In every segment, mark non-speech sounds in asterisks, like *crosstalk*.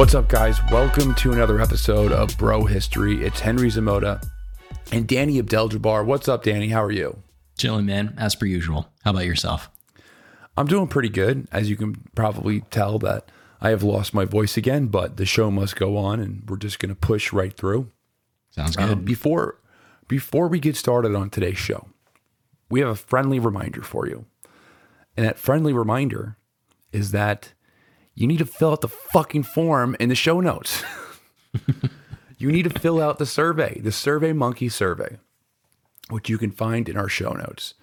What's up, guys? Welcome to another episode of Bro History. It's Henry Zamota and Danny Abdel Jabbar. What's up, Danny? How are you? Chilling, man, as per usual. How about yourself? I'm doing pretty good. As you can probably tell, that I have lost my voice again, but the show must go on, and we're just going to push right through. Sounds Uh, good. before before we get started on today's show, we have a friendly reminder for you, and that friendly reminder is that you need to fill out the fucking form in the show notes. *laughs* you need to fill out the survey, the Survey Monkey survey, which you can find in our show notes.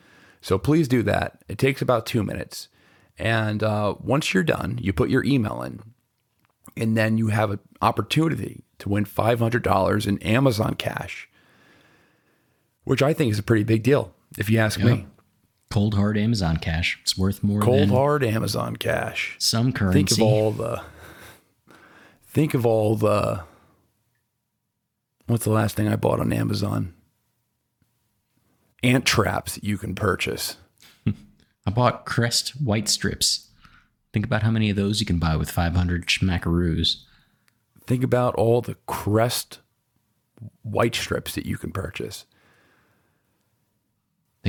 So please do that. It takes about two minutes. And uh, once you're done, you put your email in, and then you have an opportunity to win $500 in Amazon cash, which I think is a pretty big deal, if you ask me. Cold hard Amazon cash. It's worth more than Cold hard Amazon cash. some currency. Think of all the. Think of all the. What's the last thing I bought on Amazon? Ant traps you can purchase. *laughs* I bought Crest white strips. Think about how many of those you can buy with 500 schmackaroos. Think about all the Crest white strips that you can purchase.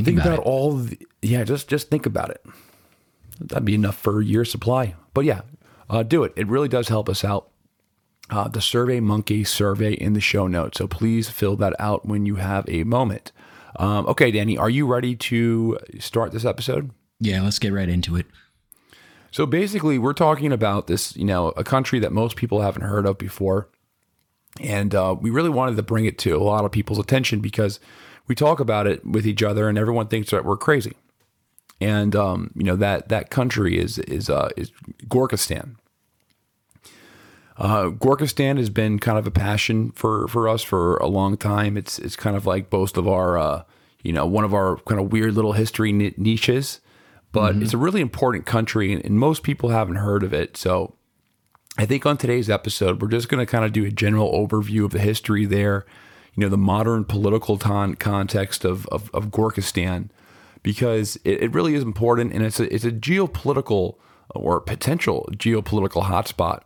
Think, Think about, about, all the, yeah, just just think about it. That'd be enough for a year's supply. But yeah, uh, do it. It really does help us out. Uh, the Survey Monkey survey in the show notes. So please fill that out when you have a moment. Um, okay, Danny, are you ready to start this episode? Yeah, let's get right into it. So basically, we're talking about this, you know, a country that most people haven't heard of before. And uh, we really wanted to bring it to a lot of people's attention because we talk about it with each other and everyone thinks that we're crazy. And, um, you know, that, that country is, is, uh, is Gorkastan. Uh, Gorkastan has been kind of a passion for, for us for a long time. It's, it's kind of like both of our, uh, you know, one of our kind of weird little history ni- niches but it's a really important country and, and most people haven't heard of it. So I think on today's episode, we're just going to kind of do a general overview of the history there, you know, the modern political ton- context of, of, of Gorkastan, because it, it really is important and it's a, it's a geopolitical or potential geopolitical hotspot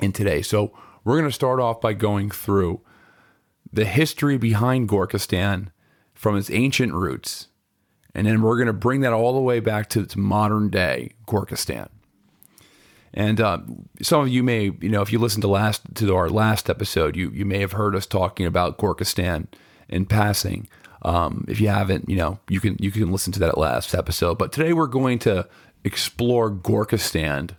in today. So we're going to start off by going through the history behind Gorkastan from its ancient roots and then we're going to bring that all the way back to, its modern day Gorkastan. And uh, some of you may, you know, if you listened to last to our last episode, you you may have heard us talking about Gorkastan in passing. Um, if you haven't, you know, you can you can listen to that last episode. But today we're going to explore Gorkastan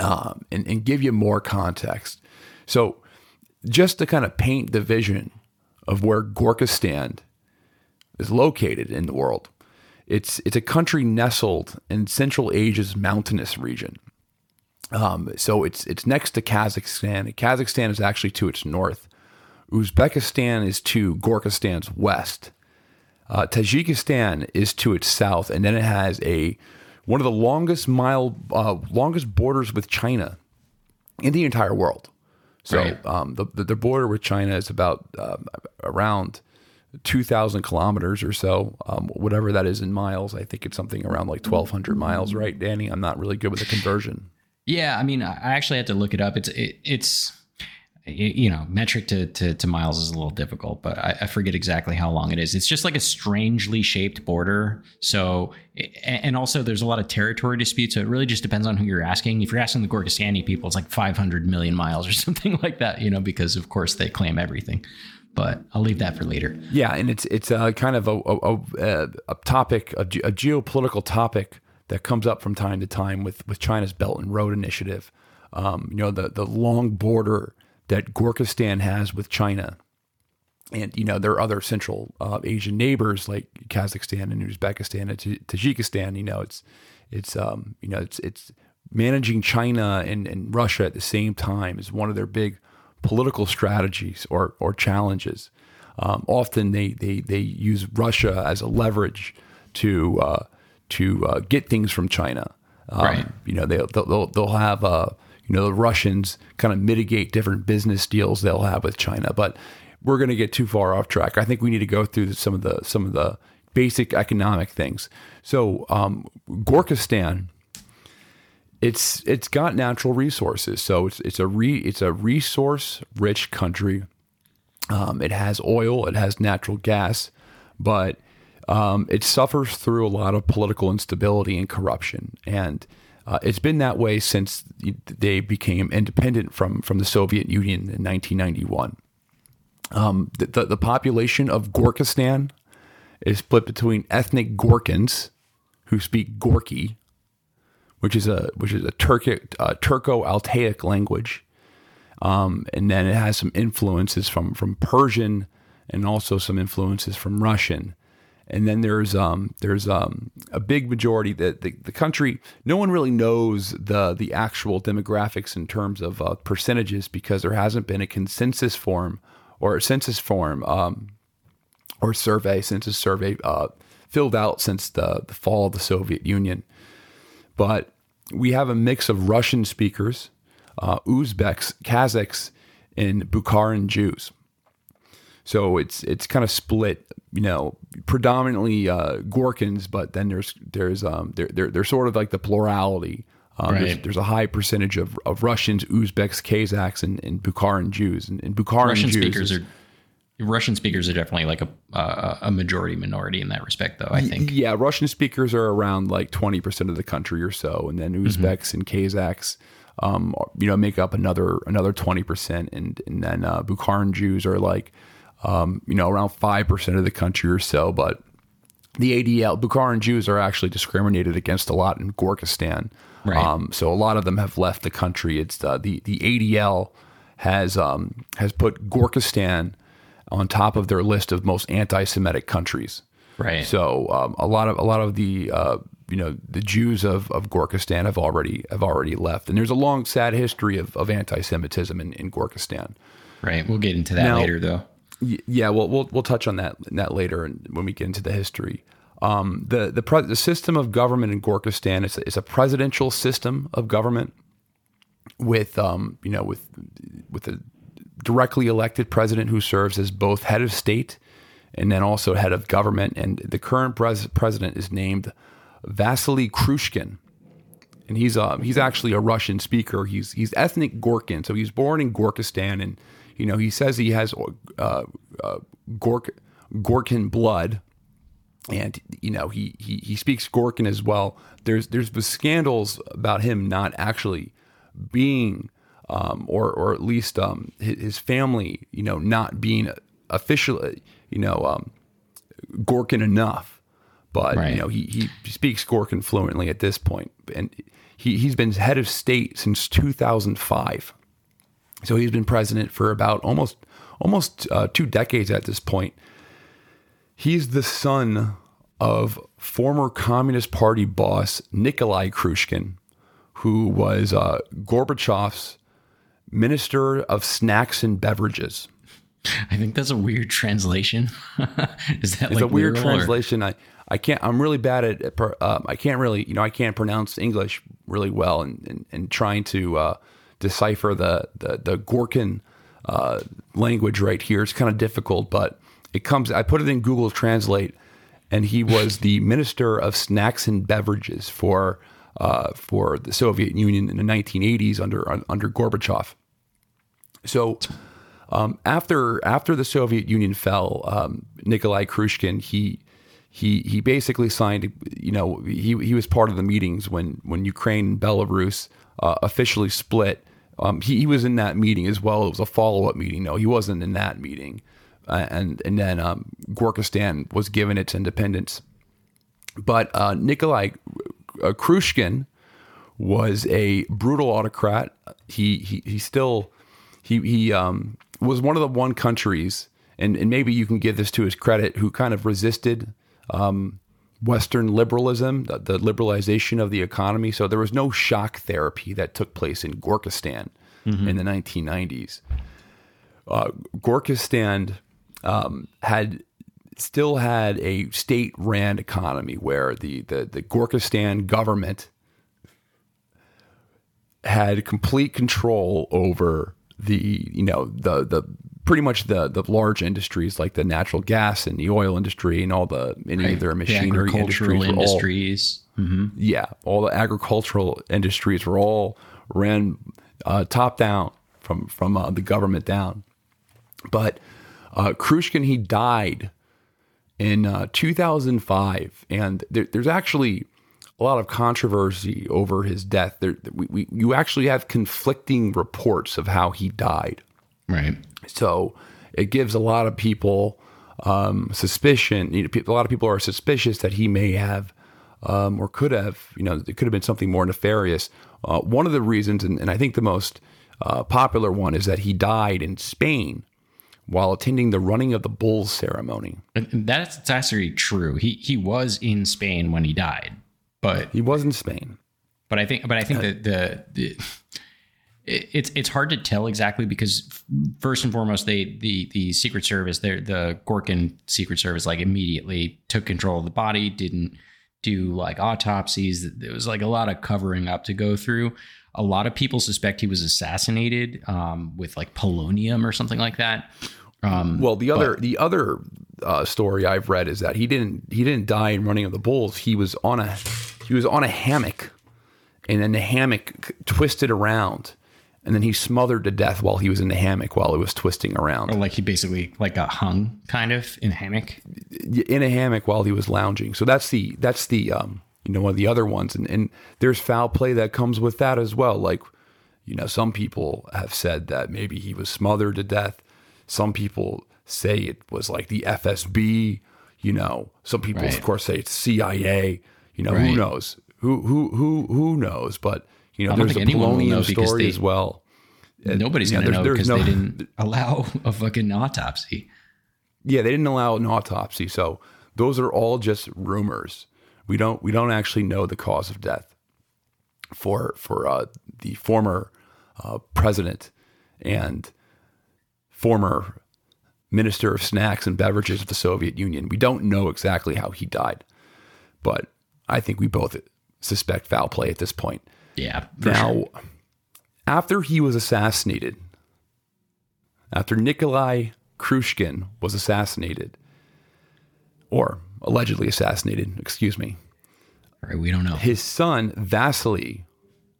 um, and, and give you more context. So, just to kind of paint the vision of where Gorkastan is located in the world. It's it's a country nestled in Central Asia's mountainous region. Um, so it's it's next to Kazakhstan. Kazakhstan is actually to its north. Uzbekistan is to Gorkastan's west. Uh, Tajikistan is to its south, and then it has a one of the longest mile uh, longest borders with China in the entire world. So Right. um, the, the the border with China is about um, around 2,000 kilometers or so, um, whatever that is in miles. I think it's something around like 1,200 miles, right, Danny? I'm not really good with the conversion. Yeah, I mean, I actually had to look it up. It's it, it's you know metric to, to to miles is a little difficult, but I, I forget exactly how long it is. It's just like a strangely shaped border. So and also there's a lot of territory disputes. So it really just depends on who you're asking. If you're asking the Gorkastani people, it's like 500 million miles or *laughs* something like that. You know, because of course they claim everything. But I'll leave that for later. Yeah, and it's it's uh, kind of a, a, a, a topic, a, ge- a geopolitical topic that comes up from time to time with with China's Belt and Road Initiative. Um, you know the the long border that Gorkastan has with China, and you know there are other Central uh, Asian neighbors like Kazakhstan and Uzbekistan and Tajikistan. You know it's it's um, you know it's it's managing China and, and Russia at the same time is one of their big political strategies or or challenges. Um, often they, they they use Russia as a leverage to uh, to uh, get things from China. Um, right. You know they they'll, they'll, they'll have uh, you know the Russians kind of mitigate different business deals they'll have with China, but we're going to get too far off track. I think we need to go through some of the some of the basic economic things. So um, Gorkastan it's it's got natural resources, so it's it's a re, it's a resource rich country. Um, it has oil, it has natural gas, but um, it suffers through a lot of political instability and corruption, and uh, it's been that way since they became independent from from the Soviet Union in 1991. Um, the, the, the population of Gorkastan is split between ethnic Gorkins, who speak Gorky, which is a which is a Turkic uh, Turco-Altaic language, um, and then it has some influences from from Persian and also some influences from Russian. And then there's um, there's um, a big majority that the, the country no one really knows the the actual demographics in terms of uh, percentages because there hasn't been a consensus form or a census form um, or survey census survey uh, filled out since the, the fall of the Soviet Union. But we have a mix of Russian speakers, uh, Uzbeks, Kazakhs, and Bukharan Jews. So it's it's kind of split, you know, predominantly uh, Gorkins, but then there's there's um they're they're, they're sort of like the plurality. Um, Right. there's, there's a high percentage of, of Russians, Uzbeks, Kazakhs, and, and Bukharan Jews. And, and Bukharan Russian Jews speakers is- are Russian speakers are definitely like a uh, a majority minority in that respect, though. I think. Yeah, Russian speakers are around like 20% of the country or so, and then Mm-hmm. Uzbeks and Kazakhs, um, you know, make up another another 20%, and and then uh, Bukharan Jews are like, um, you know, around 5% of the country or so. But the ADL Bukharan Jews are actually discriminated against a lot in Gorkastan. Right. Um, so a lot of them have left the country. It's uh, the the ADL has um, has put Gorkastan on top of their list of most anti-Semitic countries. Right. So um, a lot of a lot of the uh, you know the Jews of, of Gorkastan have already have already left, and there's a long sad history of, of anti-Semitism in, in Gorkastan. Right. We'll get into that Now- later, though. Yeah, well, we'll we'll touch on that that later when we get into the history. Um, the the pre- the system of government in Gorkastan is a, is a presidential system of government with um, you know with with a directly elected president who serves as both head of state and then also head of government. And the current pres- president is named Vasily Krushkin and he's um he's actually a Russian speaker. He's he's ethnic Gorkin, so he's born in Gorkastan, and you know he says he has uh, uh, Gork Gorkin blood, and you know he, he he speaks Gorkin as well. There's there's the scandals about him not actually being um, or or at least um, his, his family, you know, not being officially, you know, um, Gorkin enough. But Right. you know, he, he speaks Gorkin fluently at this point, and he he's been head of state since 2005. So he's been president for about almost almost uh, two decades at this point. He's the son of former Communist Party boss Nikolai Khrushchev, who was uh, Gorbachev's Minister of Snacks and Beverages. I think that's a weird translation. *laughs* Is that It's like a weird literal or- translation. I, I can't. I'm really bad at. Um, I can't really. You know, I can't pronounce English really well, and and, and trying to uh, decipher the the, the Gorkin uh, language right here. It's kind of difficult. But it comes. I put it in Google Translate, and he was the *laughs* Minister of Snacks and Beverages for uh, for the Soviet Union in the 1980s under under Gorbachev. So um, after after the Soviet Union fell, um, Nikolai Khrushchev he he he basically signed. You know, he he was part of the meetings when when Ukraine and Belarus uh, officially split. Um, he, he was in that meeting as well. It was a follow up meeting. No, he wasn't in that meeting. Uh, and and then um, Gorkistan was given its independence. But uh, Nikolai uh, Khrushchev was a brutal autocrat. He he he still he he um, was one of the one countries, and and maybe you can give this to his credit, who kind of resisted um, Western liberalism, the, the, liberalization of the economy. So there was no shock therapy that took place in Gorkastan mm-hmm. in the 1990s. Uh, Gorkastan um, had still had a state-ran economy where the the, the Gorkastan government had complete control over the you know the the pretty much the the large industries like the natural gas and the oil industry and all the any right. of their machinery the industries, industries. All, mm-hmm. yeah all the agricultural industries were all ran uh, top down from from uh, the government down but uh, Khrushchev he died in uh, 2005 and there, there's actually a lot of controversy over his death. There, we, we, you actually have conflicting reports of how he died. Right. So it gives a lot of people um, suspicion. You know, a lot of people are suspicious that he may have um, or could have, you know, it could have been something more nefarious. Uh, one of the reasons, and, and I think the most uh, popular one, is that he died in Spain while attending the running of the bulls ceremony. And that's actually true. He he was in Spain when he died. But he was in Spain. But I think, but I think uh, that the, the it's it's hard to tell exactly because first and foremost, they the the Secret Service, the the Gorkin Secret Service, like immediately took control of the body, didn't do like autopsies. There was like a lot of covering up to go through. A lot of people suspect he was assassinated um, with like polonium or something like that. Um, well, the other but, the other uh, story I've read is that he didn't he didn't die in running of the bulls. He was on a he was on a hammock, and then the hammock twisted around, and then he smothered to death while he was in the hammock while it was twisting around. Or like he basically like got hung, kind of in a hammock. In a hammock while he was lounging. So that's the that's the um, you know one of the other ones, and and there's foul play that comes with that as well. Like you know some people have said that maybe he was smothered to death. Some people say it was like the FSB. You know, some people right. of course say it's CIA. You know, right. who knows? Who who who who knows? But you know, there's a polonium story they, as well. Nobody's gonna know because no, they didn't *laughs* allow a fucking autopsy. Yeah, they didn't allow an autopsy, so those are all just rumors. We don't we don't actually know the cause of death for for uh, the former uh, president and former minister of snacks and beverages of the Soviet Union. We don't know exactly how he died, but I think we both suspect foul play at this point. Yeah. Now, sure. after he was assassinated, after Nikolai Krushkin was assassinated, or allegedly assassinated, excuse me. All right, we don't know. His son, Vasily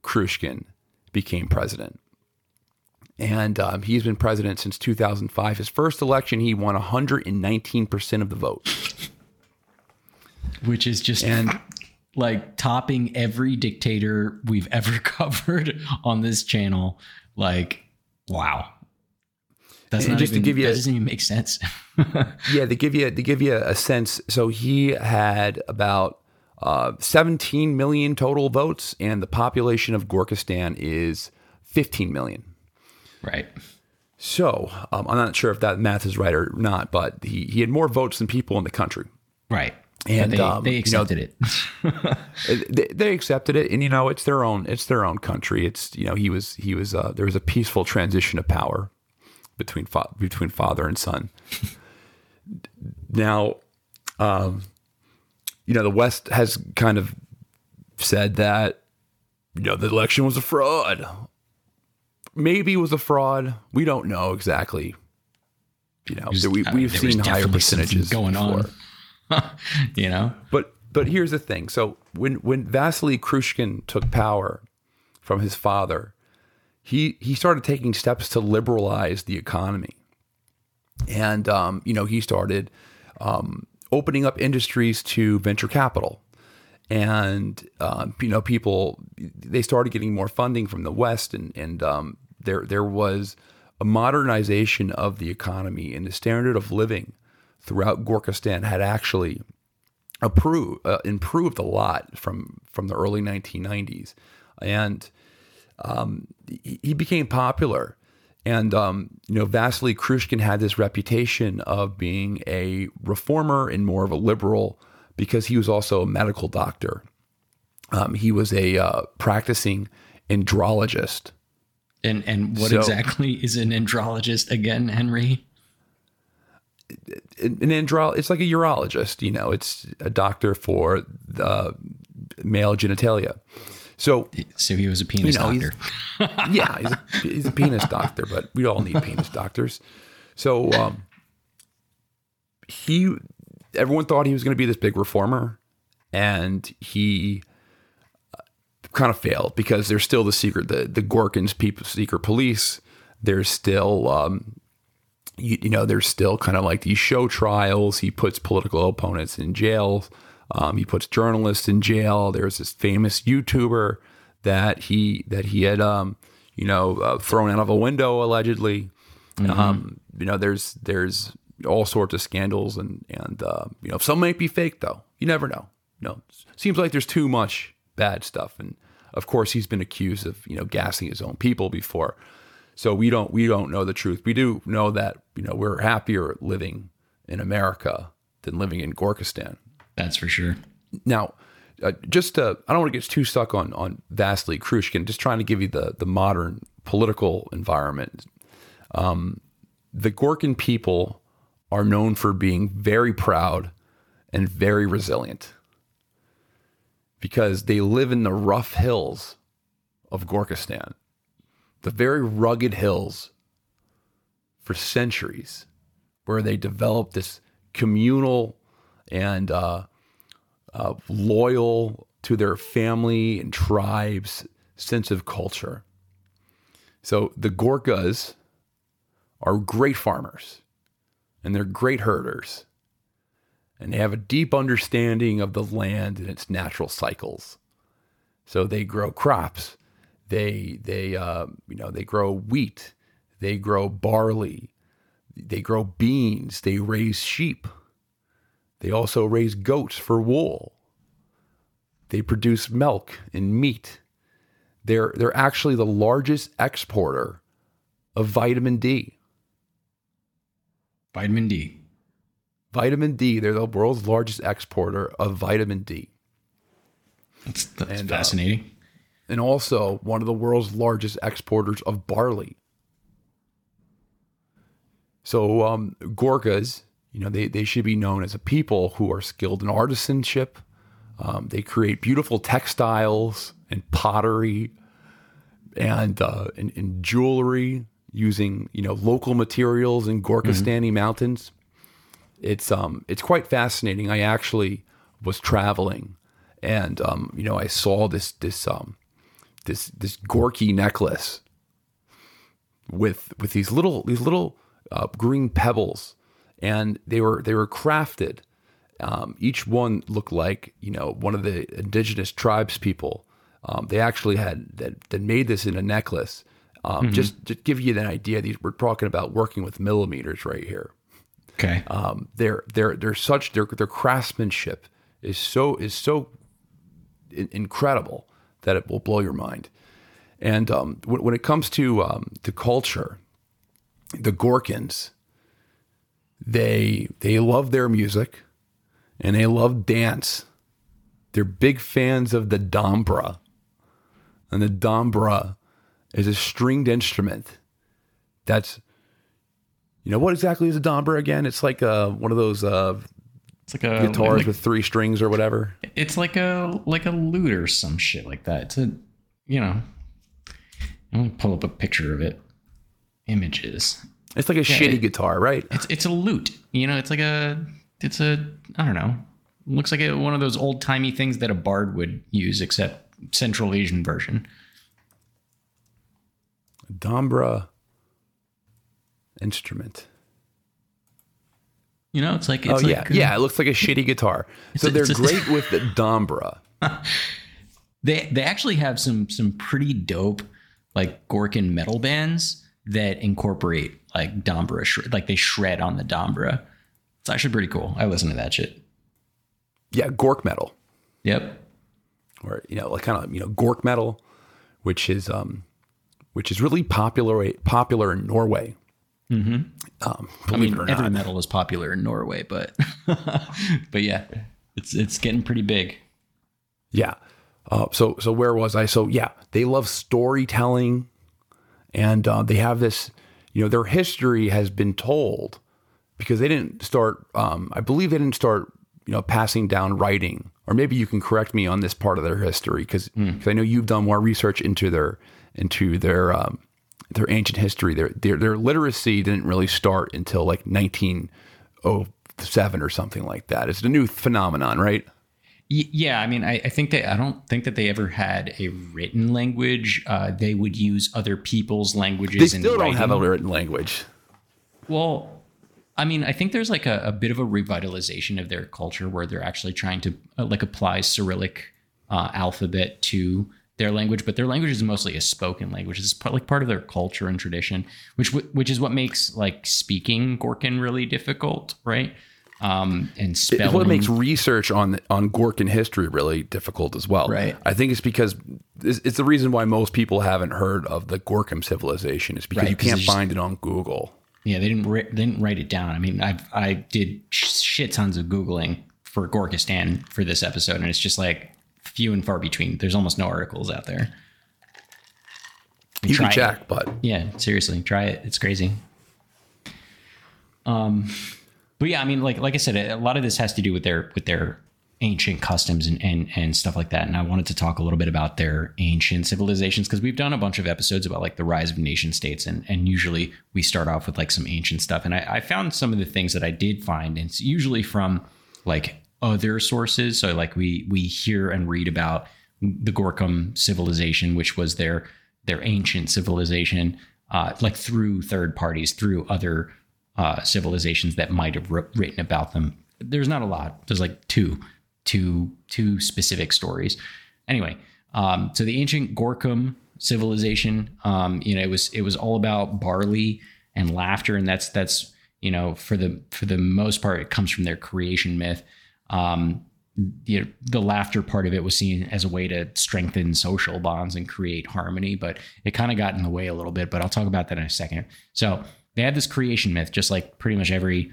Krushkin, became president. And um, he's been president since 2005. His first election, he won 119% of the vote. Which is just and like topping every dictator we've *laughs* ever covered on this channel. Like, wow. That's not just even, to give you that a, doesn't even make sense. *laughs* yeah, to give you to give you a sense. So he had about uh, 17 million total votes, and the population of Gorkastan is 15 million. Right. So um, I'm not sure if that math is right or not, but he, he had more votes than people in the country. Right and they, um, they accepted you know, *laughs* it. they, they, accepted it, and you know it's their own it's their own country. It's you know he was he was uh, there was a peaceful transition of power between fa- between father and son. *laughs* now, um, you know the West has kind of said that you know the election was a fraud. Maybe it was a fraud. We don't know exactly. You know, was, we, we've seen higher percentages going before. on. *laughs* you know. But but here's the thing. So when when Vasily Krushkin took power from his father, he he started taking steps to liberalize the economy, and um, you know he started um, opening up industries to venture capital, and um, you know people they started getting more funding from the West, and and um, there there was a modernization of the economy and the standard of living throughout Gorkastan had actually improved uh, improved a lot from from the early 1990s, and um, he, he became popular. And um, you know, Vasily Krushkin had this reputation of being a reformer and more of a liberal because he was also a medical doctor. Um, he was a uh, practicing andrologist. And and what So- exactly is an andrologist again, Henry? An andro, it's like a urologist. You know, it's a doctor for the male genitalia. So So he was a penis You know, doctor. *laughs* yeah, he's a, he's a penis doctor, but we all need penis doctors. So um, he, everyone thought he was going to be this big reformer, and he uh, kind of failed because there's still the secret, the the Gorkins people, secret police. There's still, um, you, you know, there's still kind of like these show trials. He puts political opponents in jail. Um, he puts journalists in jail. There's this famous YouTuber that he that he had, um, you know, uh, thrown out of a window allegedly. Um, you know, there's there's all sorts of scandals and and uh, you know some might be fake though. You never know. You know, seems like there's too much bad stuff, and of course he's been accused of you know gassing his own people before. So we don't we don't know the truth. We do know that you know we're happier living in America than living in Gorkastan. That's for sure. Now, uh, just uh, I don't want to get too stuck on on Vasily Krushkin. Just trying to give you the the modern political environment. Um, the Gorkin people are known for being very proud and very resilient because they live in the rough hills of Gorkastan, the very rugged hills for centuries, where they developed this communal and uh, uh, loyal to their family and tribes sense of culture. So the Gorkhas are great farmers and they're great herders. And they have a deep understanding of the land and its natural cycles. So they grow crops. They they uh, you know they grow wheat. They grow barley. They grow beans. They raise sheep. They also raise goats for wool. They produce milk and meat. They're they're actually the largest exporter of vitamin D. Vitamin D. Vitamin D, they're the world's largest exporter of vitamin D. That's, that's And, uh, fascinating. And also one of the world's largest exporters of barley. So um, Gorkas, you know, they, they should be known as a people who are skilled in artisanship. Um, they create beautiful textiles and pottery and, uh, and, and jewelry using, you know, local materials in Gorkastani mountains. It's um it's quite fascinating. I actually was traveling and um, you know, I saw this this um this this Gorky necklace with with these little these little uh, green pebbles, and they were they were crafted. Um, each one looked like you know one of the indigenous tribes people. Um, they actually had that, that made this in a necklace. Um, Just to give you an idea, these we're talking about working with millimeters right here. Okay. Um, they're they're they're such their their craftsmanship is so is so in- incredible that it will blow your mind. And um, when, when it comes to um, to culture, the Gorkins, they they love their music, and they love dance. They're big fans of the dombra, and the dombra is a stringed instrument that's you know what exactly is a dombra again? It's like uh, one of those uh, it's like a guitars like- with three strings or whatever. it's like a like a lute or some shit like that. It's a you know. I'm gonna pull up a picture of it. Images. It's like a shitty it- guitar, right? It's it's a lute. You know, it's like a it's a I don't know. Looks like a, one of those old timey things that a bard would use, except Central Asian version. Dombra instrument. You know, it's like it's oh yeah, uh, yeah. It looks like a shitty guitar. *laughs* So they're a- great *laughs* with the dombra. They they actually have some some pretty dope like Gorkin metal bands that incorporate like Dombra, shred, like they shred on the Dombra. It's actually pretty cool. I listen to that shit. yeah, Gork metal, Yep. or you know, like kind of you know Gork metal, which is um, which is really popular popular in Norway. Mm-hmm. Um, I mean, it or heavy not. metal is popular in Norway, but *laughs* but yeah, it's it's getting pretty big. Yeah. Uh, so so where was I? So yeah, they love storytelling, and uh, they have this. You know, their history has been told because they didn't start. Um, I believe they didn't start. You know, passing down writing, or maybe you can correct me on this part of their history because I know you've done more research into their into their um, their ancient history. Their, their their literacy didn't really start until like 1907 or something like that. It's a new phenomenon, right? Yeah, I mean, I, I think that I don't think that they ever had a written language. Uh, they would use other people's languages. They in still don't have a written language. Well, I mean, I think there's like a, a bit of a revitalization of their culture where they're actually trying to uh, like apply Cyrillic uh, alphabet to their language, but their language is mostly a spoken language. It's part, like part of their culture and tradition, which which is what makes like speaking Gorkin really difficult, right? Um, and It's spelling. what makes research on on Gorkin history really difficult as well. Right. I think it's because it's, it's the reason why most people haven't heard of the Gorkum civilization is because Right, you 'cause can't just- find it on Google. Yeah, they didn't ri- they didn't write it down. I mean, I I did sh- shit tons of googling for Gorkastan for this episode, and it's just like few and far between. There's almost no articles out there. You Try can it. check, but Yeah, seriously, try it. It's crazy. Um, but yeah, I mean, like like I said, a lot of this has to do with their with their ancient customs and and and stuff like that. And I wanted to talk a little bit about their ancient civilizations because we've done a bunch of episodes about like the rise of nation states, and and usually we start off with like some ancient stuff. And I, I found some of the things that I did find, and it's usually from like other sources. So like we we hear and read about the Gorkum civilization, which was their their ancient civilization, uh, like through third parties, through other uh, civilizations that might have written about them. There's not a lot. There's like two, two, two specific stories. Anyway, um, so the ancient Gorkum civilization, um, you know, it was it was all about barley and laughter, and that's that's you know for the for the most part, it comes from their creation myth. Um, you know, the laughter part of it was seen as a way to strengthen social bonds and create harmony, but it kind of got in the way a little bit. But I'll talk about that in a second. So they had this creation myth, just like pretty much every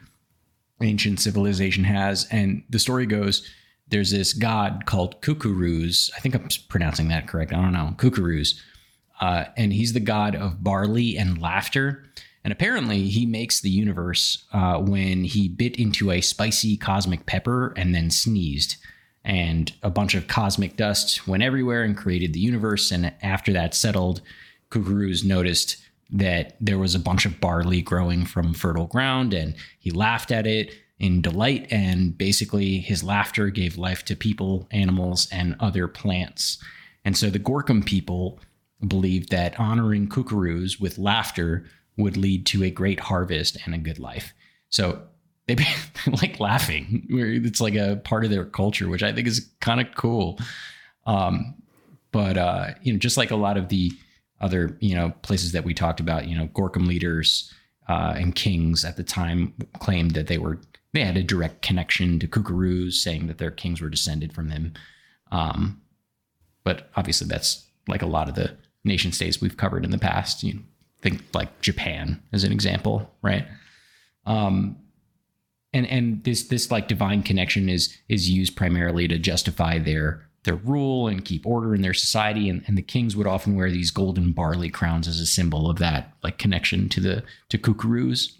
ancient civilization has. And the story goes there's this god called Kukuruz. I think I'm pronouncing that correct. I don't know. Kukuruz. Uh, and he's the god of barley and laughter. And apparently, he makes the universe uh, when he bit into a spicy cosmic pepper and then sneezed. And a bunch of cosmic dust went everywhere and created the universe. And after that settled, Kukuruz noticed that there was a bunch of barley growing from fertile ground and he laughed at it in delight. And basically, his laughter gave life to people, animals, and other plants. And so the Gorkum people believed that honoring Kukuruz with laughter would lead to a great harvest and a good life. So they *laughs* like laughing. It's like a part of their culture, which I think is kind of cool. Um, but uh, you know, just like a lot of the other you know places that we talked about, you know, Gorkum leaders uh, and kings at the time claimed that they were they had a direct connection to Kukuruz, saying that their kings were descended from them. Um, but obviously, that's like a lot of the nation states we've covered in the past. You think like Japan as an example, right? Um, and and this this like divine connection is is used primarily to justify their their rule and keep order in their society. And, and the kings would often wear these golden barley crowns as a symbol of that like connection to the to kukuruz.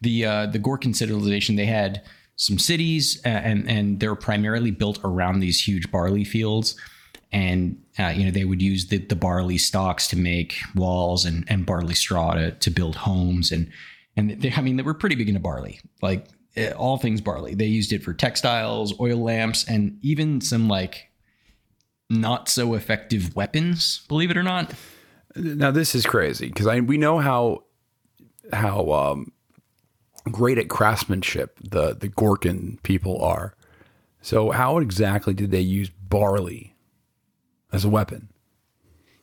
The uh the gorkin civilization they had some cities and and they're primarily built around these huge barley fields and uh, you know they would use the, the barley stalks to make walls and, and barley straw to, to build homes. And and they, I mean they were pretty big into barley like eh, all things barley. They used it for textiles oil lamps and even some like not so effective weapons believe it or not. Now this is crazy because I we know how how um, great at craftsmanship the the Gorkin people are. So how exactly did they use barley as a weapon?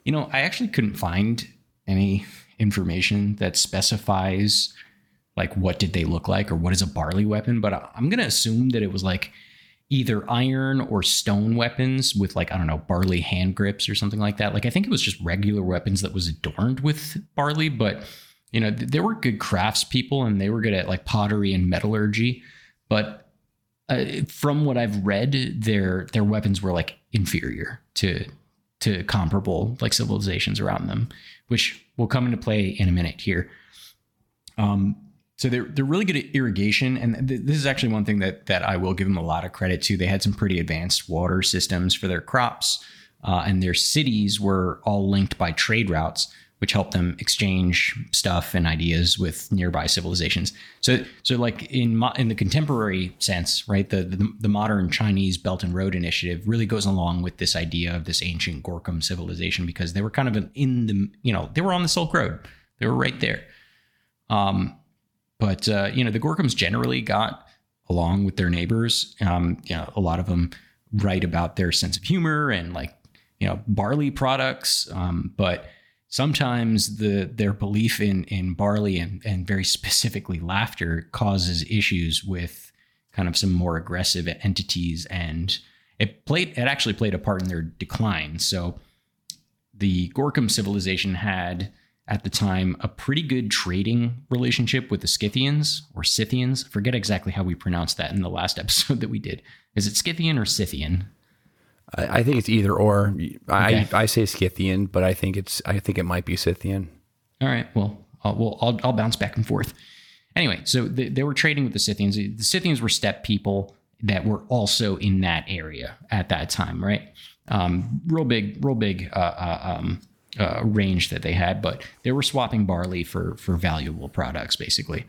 You know, I actually couldn't find any information that specifies like what did they look like or what is a barley weapon, but I'm going to assume that it was like either iron or stone weapons with like I don't know barley hand grips or something like that. Like I think it was just regular weapons that was adorned with barley, but you know they were good craftspeople and they were good at like pottery and metallurgy, but uh, from what I've read, their their weapons were like inferior to to comparable like civilizations around them, which will come into play in a minute here. Um, so they're they're really good at irrigation, and th- this is actually one thing that that I will give them a lot of credit to. They had some pretty advanced water systems for their crops, uh, and their cities were all linked by trade routes, which helped them exchange stuff and ideas with nearby civilizations. So so like in mo- in the contemporary sense, right? The, the the modern Chinese Belt and Road Initiative really goes along with this idea of this ancient Gorkum civilization because they were kind of in the you know they were on the Silk Road, they were right there. Um, but uh, you know, the Gorkums generally got along with their neighbors. Um, you know, a lot of them write about their sense of humor and like you know barley products. Um, but sometimes the their belief in in barley and and very specifically laughter causes issues with kind of some more aggressive entities and it played it actually played a part in their decline so the gorkum civilization had at the time a pretty good trading relationship with the Scythians or Scythians. Forget exactly how we pronounced that in the last *laughs* episode that we did. Is it Scythian or Scythian? I, I think it's either or. I, okay. I say Scythian, but I think it's I think it might be Scythian. All right. Well, I'll, well, I'll, I'll bounce back and forth. Anyway, so the, they were trading with the Scythians. The Scythians were steppe people that were also in that area at that time, right? Um, real big, real big uh, uh, um, uh, range that they had, but they were swapping barley for for valuable products basically.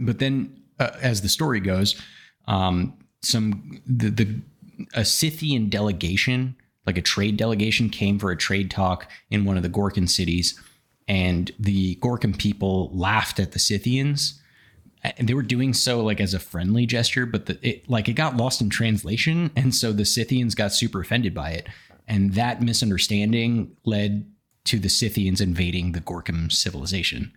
But then, uh, as the story goes, um, some the the a Scythian delegation, like a trade delegation, came for a trade talk in one of the Gorkum cities, and the Gorkum people laughed at the Scythians. They were doing so like as a friendly gesture, but the, it like it got lost in translation, *laughs* and so the Scythians got super offended by it and that misunderstanding led to the Scythians invading the Gorkum civilization.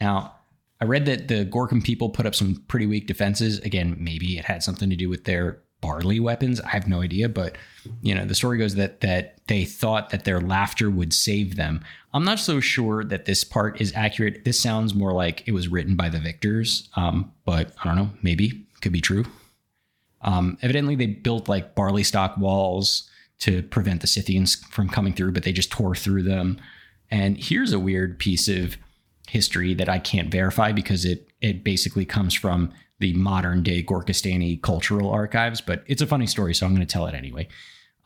Now, I read that the Gorkum people put up some pretty weak defenses. Again, maybe it had something to do with their barley weapons. I have no idea, but you know, the story goes that that they thought that their laughter would save them. I'm not so sure that this part is accurate. This sounds more like it was written by the victors, um, but I don't know. Maybe could be true. Um, evidently, they built like barley stock walls to prevent the Scythians from coming through, but they just tore through them. And here's a weird piece of history that I can't verify because it it basically comes from the modern day Gorkastani cultural archives, but it's a funny story, so I'm going to tell it anyway.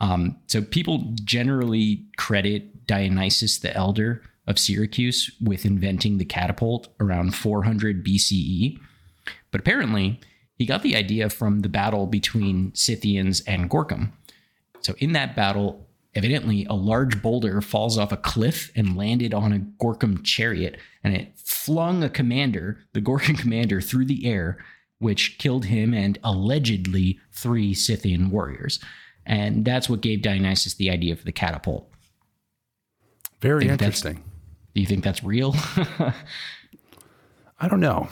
Um, so people generally credit Dionysius the Elder of Syracuse with inventing the catapult around 400 BCE, but apparently he got the idea from the battle between Scythians and Gorkum. So in that battle, evidently a large boulder falls off a cliff and landed on a Gorkum chariot, and it flung a commander, the Gorkum commander, through the air, which killed him and allegedly three Scythian warriors. And that's what gave Dionysius the idea for the catapult. Very interesting. Do you think that's real? *laughs* I don't know.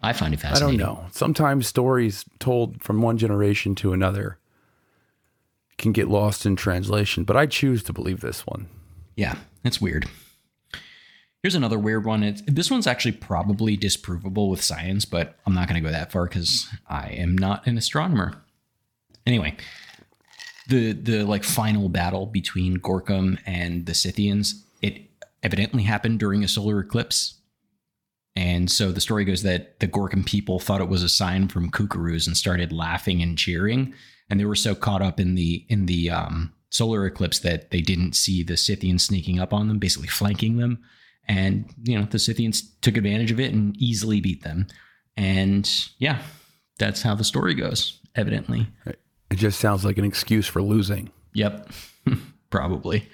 I find it fascinating. I don't know. Sometimes stories told from one generation to another can get lost in translation, but I choose to believe this one. Yeah, it's weird. Here's another weird one. It's, this one's actually probably disprovable with science, but I'm not going to go that far because I am not an astronomer. Anyway, the the like final battle between Gorkum and the Scythians, it evidently happened during a solar eclipse. And so the story goes that the Gorkum people thought it was a sign from Kukuruz and started laughing and cheering and they were so caught up in the in the um, solar eclipse that they didn't see the Scythians sneaking up on them, basically flanking them. And you know the Scythians took advantage of it and easily beat them. And yeah, that's how the story goes. Evidently, it just sounds like an excuse for losing. Yep, *laughs* probably.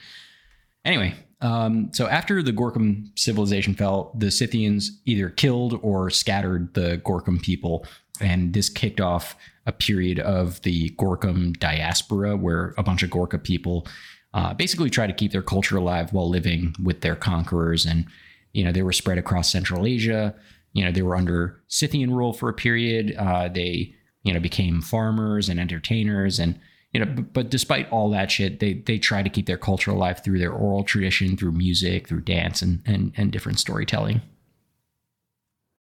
Anyway, um, so after the Gorkum civilization fell, the Scythians either killed or scattered the Gorkum people, and this kicked off a period of the Gorkum diaspora, where a bunch of Gorka people uh, basically try to keep their culture alive while living with their conquerors. And, you know, they were spread across Central Asia. You know, they were under Scythian rule for a period. Uh, they you know, became farmers and entertainers and you know, but, but despite all that shit, they they try to keep their culture alive through their oral tradition, through music, through dance, and and, and different storytelling.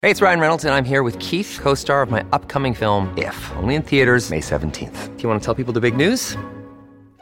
Hey, it's Ryan Reynolds, and I'm here with Keith, co-star of my upcoming film If, only in theaters May 17th. Do you want to tell people the big news?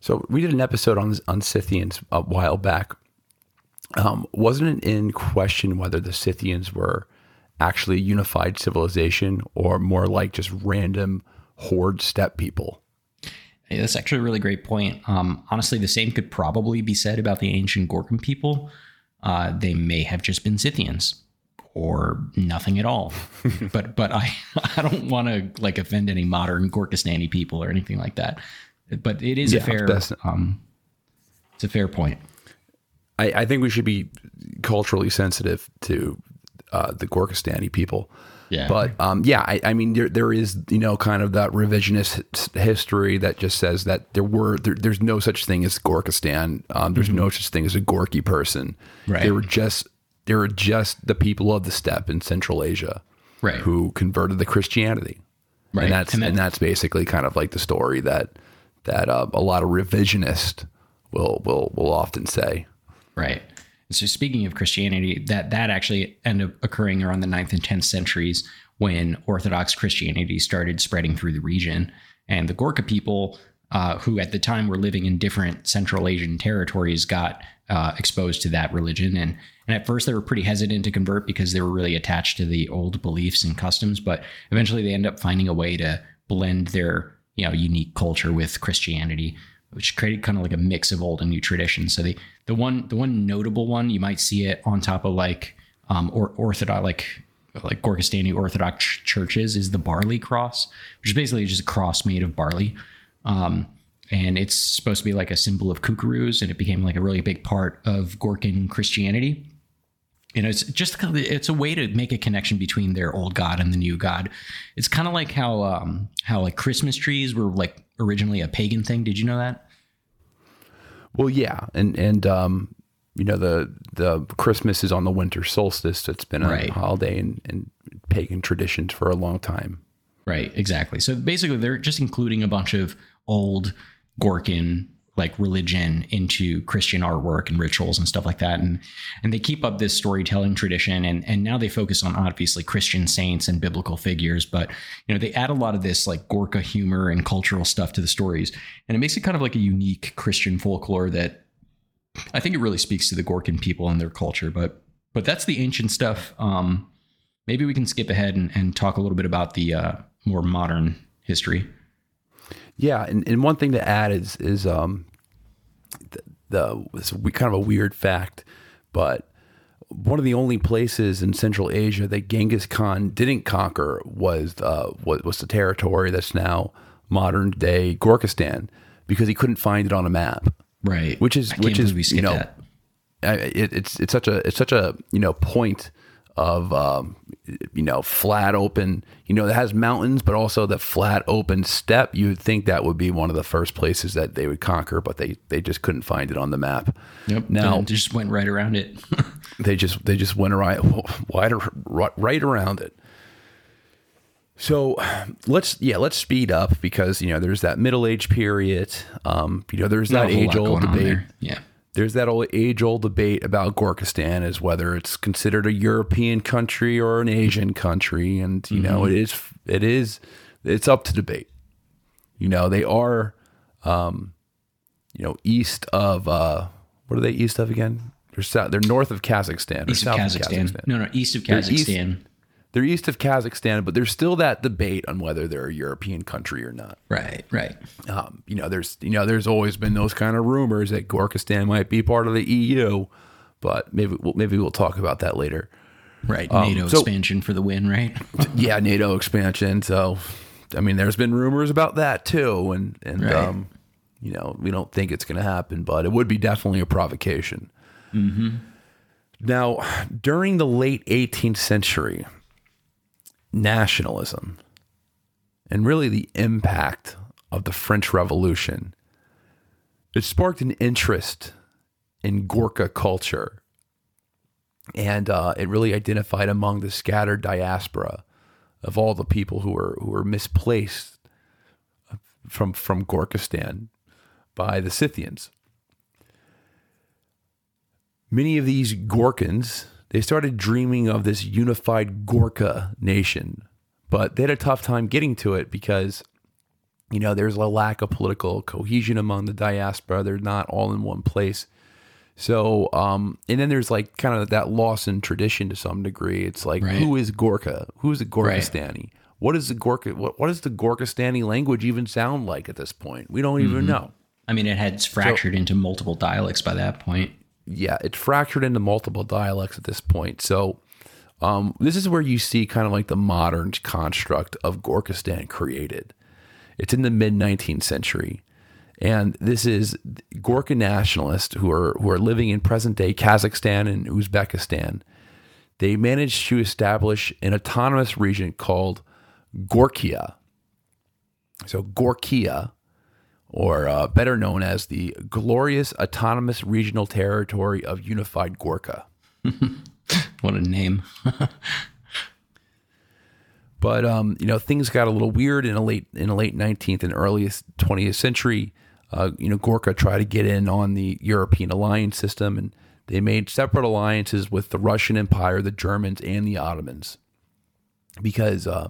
So we did an episode on on Scythians a while back. Um, wasn't it in question whether the Scythians were actually a unified civilization or more like just random horde steppe people? Hey, that's actually a really great point. Um, honestly, the same could probably be said about the ancient Gorkum people. Uh, they may have just been Scythians or nothing at all. *laughs* but but I *laughs* I don't want to like offend any modern Gorkastani people or anything like that. But it is Yeah, a fair that's- um, it's a fair point. I, I think we should be culturally sensitive to uh, the Gorkastani people. Yeah. But um, yeah, I, I mean, there there is you know kind of that revisionist history that just says that there were there, there's no such thing as Gorkastan. Um, there's no such thing as a Gorky person. Mm-hmm. Right. They were just they were just the people of the steppe in Central Asia, Right. Who converted to Christianity. Right. And that's And and, that's basically kind of like the story that that uh, a lot of revisionists will will will often say. Right. So speaking of Christianity, that that actually ended up occurring around the 9th and 10th centuries when Orthodox Christianity started spreading through the region. And the Gorka people, uh, who at the time were living in different Central Asian territories, got uh, exposed to that religion. And, and at first they were pretty hesitant to convert because they were really attached to the old beliefs and customs. But eventually they end up finding a way to blend their you know unique culture with Christianity which created kind of like a mix of old and new traditions. So the the one the one notable one you might see it on top of like um or orthodox like like Gorkastani Orthodox ch- churches is the barley cross, which is basically just a cross made of barley. Um, and it's supposed to be like a symbol of Kukuruz, and it became like a really big part of Gorkin Christianity. You know, it's just kind of, it's a way to make a connection between their old god and the new god. It's kind of like how um how like Christmas trees were like originally a pagan thing. Did you know that? Well, yeah, and and um, you know the the Christmas is on the winter solstice. It's been a Right. holiday in, in pagan traditions for a long time. Right, exactly. So basically, they're just including a bunch of old Gorkin like religion into Christian artwork and rituals and stuff like that, and and they keep up this storytelling tradition, and and now they focus on obviously Christian saints and biblical figures, but you know they add a lot of this like Gorka humor and cultural stuff to the stories, and it makes it kind of like a unique Christian folklore that I think it really speaks to the Gorkin people and their culture. But but that's the ancient stuff. Um, maybe we can skip ahead and, and talk a little bit about the uh, more modern history. Yeah, and, and one thing to add is is um the, the it's we- kind of a weird fact, but one of the only places in Central Asia that Genghis Khan didn't conquer was uh was, was the territory that's now modern day Gorkastan because he couldn't find it on a map. Right. Which is which is we you know. I- it, it's it's such a it's such a you know point of um, you know flat open you know that has mountains but also the flat open steppe you would think that would be one of the first places that they would conquer but they they just couldn't find it on the map Yep. now And just went right around it. *laughs* they just they just went *laughs* ar- right around it so let's yeah let's speed up because you know there's that middle age period um you know there's Not that age old debate. Yeah. There's that old age old debate about Gorkastan as whether it's considered a European country or an Asian country, and you know it is it is it's up to debate. You know they are, um, you know, east of uh, What are they east of again? They're south. They're north of Kazakhstan. East of south Kazakhstan. No, no, east of Kazakhstan. They're east of Kazakhstan, but there's still that debate on whether they're a European country or not. Right, right. Um, you know, there's you know, there's always been those kind of rumors that Gorkastan might be part of the EU, but maybe we'll, maybe we'll talk about that later. Right. NATO Um, so- expansion for the win, right? *laughs* yeah, NATO expansion. So, I mean, there's been rumors about that too, and and Right. um, you know, we don't think it's going to happen, but it would be definitely a provocation. Now, during the late 18th century, nationalism and really the impact of the French Revolution, it sparked an interest in Gorka culture. And uh, it really identified among the scattered diaspora of all the people who were who were misplaced from from Gorkastan by the Scythians. Many of these Gorkans, they started dreaming of this unified Gorka nation, but they had a tough time getting to it because, you know, there's a lack of political cohesion among the diaspora. They're not all in one place. So, um, and then there's like kind of that loss in tradition to some degree. It's like, Right. who is Gorka? Who is a Gorkastani? What is the Gorka? What, what does the Gorkastani language even sound like at this point? We don't even know. I mean, it had fractured into multiple dialects by that point. Yeah, it's fractured into multiple dialects at this point. So um, this is where you see kind of like the modern construct of Gorkastan created. It's in the mid 19th century, and this is Gorka nationalists who are who are living in present day Kazakhstan and Uzbekistan. They managed to establish an autonomous region called Gorkia. So Gorkia or uh, better known as the Glorious Autonomous Regional Territory of Unified Gorka. *laughs* What a name. *laughs* But um, you know, things got a little weird in the late in the late 19th and earliest 20th century. Uh, you know, Gorka tried to get in on the European alliance system, and they made separate alliances with the Russian Empire, the Germans, and the Ottomans. Because, uh,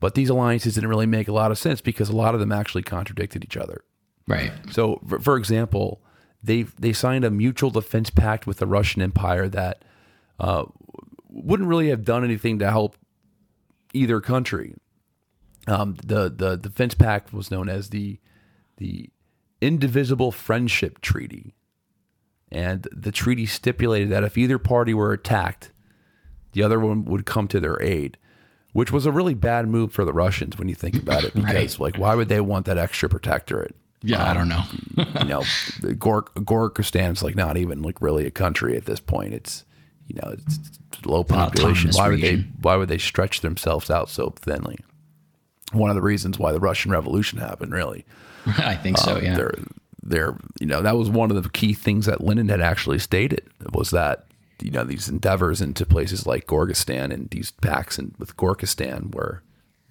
but these alliances didn't really make a lot of sense because a lot of them actually contradicted each other. Right. So, for, for example, they they signed a mutual defense pact with the Russian Empire that uh, wouldn't really have done anything to help either country. Um, the the defense pact was known as the the Indivisible Friendship Treaty, and the treaty stipulated that if either party were attacked, the other one would come to their aid. Which was a really bad move for the Russians when you think about it, *laughs* because like, why would they want that extra protectorate? Yeah, I don't know. *laughs* you know, Gor- Gorkastan's like not even like really a country at this point. It's you know, it's, it's low population. Why would they why would they stretch themselves out so thinly? One of the reasons why the Russian Revolution happened, really. *laughs* I think so, Um, yeah. They're they're you know, that was one of the key things that Lenin had actually stated was that you know, these endeavors into places like Gorkastan and these pacts and with Gorkastan were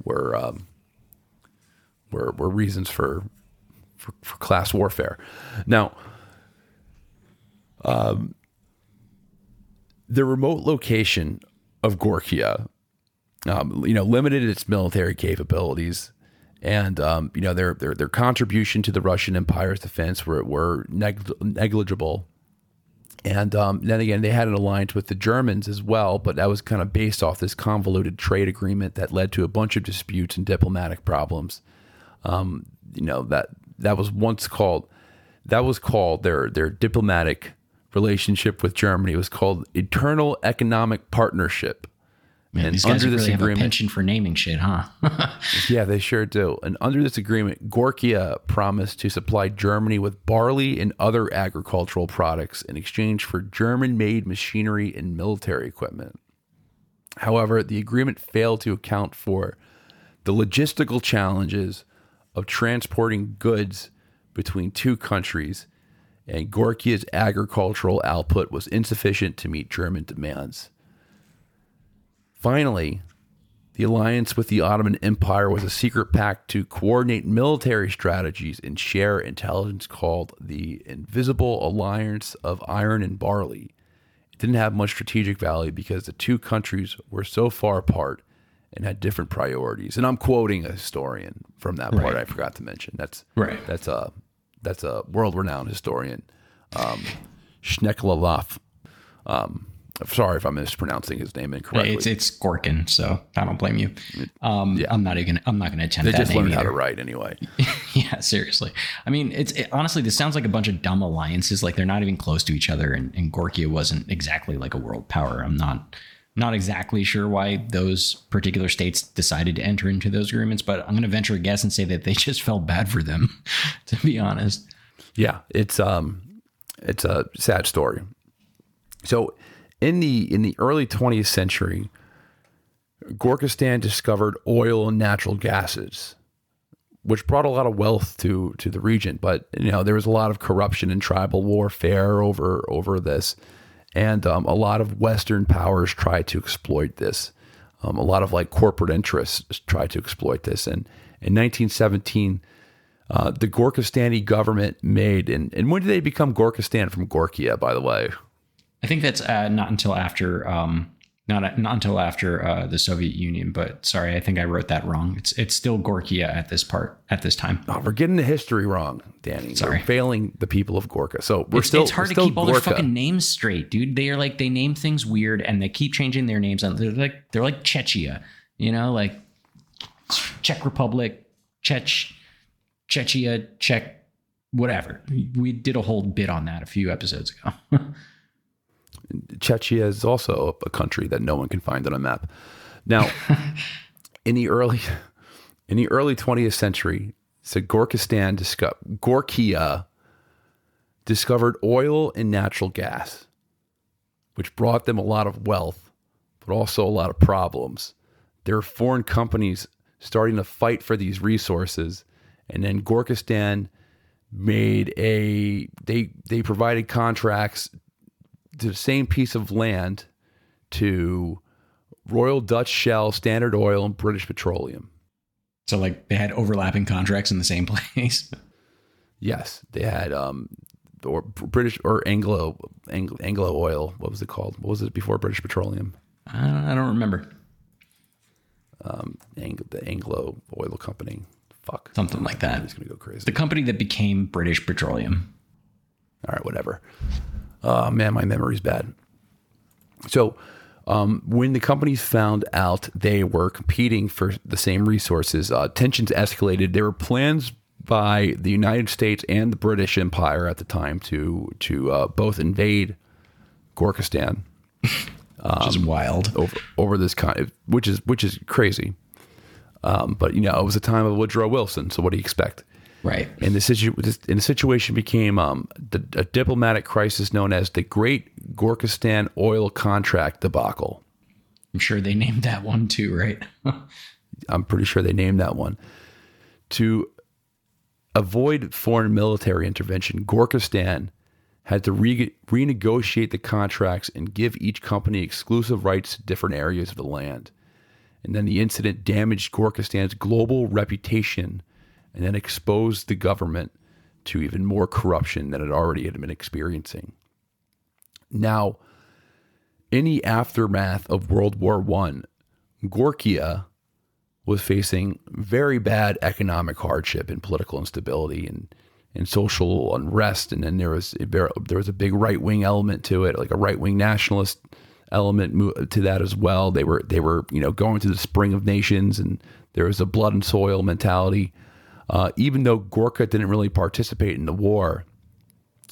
were um, were were reasons for for, for class warfare. Now, um, the remote location of Gorkia, um, you know, limited its military capabilities, and um, you know their their their contribution to the Russian Empire's defense were were neg- negligible. And um, then again, they had an alliance with the Germans as well, but that was kind of based off this convoluted trade agreement that led to a bunch of disputes and diplomatic problems Um, you know that that was once called that was called their their diplomatic relationship with Germany was called Eternal Economic Partnership. Man, and these guys under this really have a agreement- penchant for naming shit, huh? *laughs* Yeah, they sure do. And under this agreement, Gorkia promised to supply Germany with barley and other agricultural products in exchange for German-made machinery and military equipment. However, the agreement failed to account for the logistical challenges of transporting goods between two countries, and Gorkia's agricultural output was insufficient to meet German demands. Finally, the alliance with the Ottoman Empire was a secret pact to coordinate military strategies and share intelligence called the Invisible Alliance of Iron and Barley. It didn't have much strategic value because the two countries were so far apart and had different priorities. And I'm quoting a historian from that part I forgot to mention. That's Right. That's a that's a world-renowned historian. Um. Um, sorry if I'm mispronouncing his name incorrectly. It's it's Gorkin, so I don't blame you. Um, Yeah. I'm not even I'm not going to attempt they that just learned how to write anyway. *laughs* yeah, seriously. I mean, it's it, honestly this sounds like a bunch of dumb alliances. Like they're not even close to each other, and, and Gorkia wasn't exactly like a world power. I'm not not exactly sure why those particular states decided to enter into those agreements, but I'm going to venture a guess and say that they *laughs* just felt bad for them, *laughs* to be honest. Yeah, it's um, it's a sad story. So, in the in the early 20th century, Gorkastan discovered oil and natural gases, which brought a lot of wealth to to the region. But you know, there was a lot of corruption and tribal warfare over over this, and um, a lot of Western powers try to exploit this. Um, a lot of like corporate interests try to exploit this, and in 1917 uh, the Gorkastani government made, and, and when did they become Gorkastan from Gorkia, by the way? I think that's uh, not until after um, not not until after uh, the Soviet Union. But sorry, I think I wrote that wrong. It's it's still Gorkia at this part at this time. Oh, we're getting the history wrong, Danny. Sorry. We're failing the people of Gorka. So we're it's, still it's hard to keep all their fucking names straight, dude. They are like they name things weird and they keep changing their names. And they're like they're like Czechia, you know, like Czech Republic, Czech, Czechia, Czech, whatever. We did a whole bit on that a few episodes ago. *laughs* Chechnya is also a country that no one can find on a map. Now, *laughs* in the early in the early 20th century, so Gorkastan discovered Gorkia discovered oil and natural gas, which brought them a lot of wealth, but also a lot of problems. There are foreign companies starting to fight for these resources, and then Gorkastan made a they they provided contracts the same piece of land to Royal Dutch Shell, Standard Oil, and British Petroleum. so like they had overlapping contracts in the same *laughs* place. Yes, they had um, or British or Anglo Anglo, Anglo Oil. What was it called? What was it before British Petroleum? I don't remember Ang- the Anglo Oil Company. Fuck, something like that. It's gonna go crazy. The company that became British Petroleum. All right, whatever. Oh man, my memory's bad. So, um, when the companies found out they were competing for the same resources, uh, tensions escalated. There were plans by the United States and the British Empire at the time to to uh, both invade Gorkastan *laughs* which is wild. over over this kind, which is which is crazy. Um, but you know, it was a time of Woodrow Wilson, so what do you expect? Right. And the, situ- this- and the situation became um, the, a diplomatic crisis known as the Great Gorkastan Oil Contract Debacle. I'm sure they *laughs* named that one too, right? *laughs* I'm pretty sure they named that one. To avoid foreign military intervention, Gorkastan had to re- renegotiate the contracts and give each company exclusive rights to different areas of the land. And then the incident damaged Gorkastan's global reputation and then exposed the government to even more corruption than it already had been experiencing. Now, in the aftermath of World War One, Gorkia was facing very bad economic hardship and political instability and, and social unrest. And then there was there was a big right wing element to it, like a right wing nationalist element to that as well. They were they were you know going to the spring of nations, and there was a blood and soil mentality. Uh, even though Gorka didn't really participate in the war,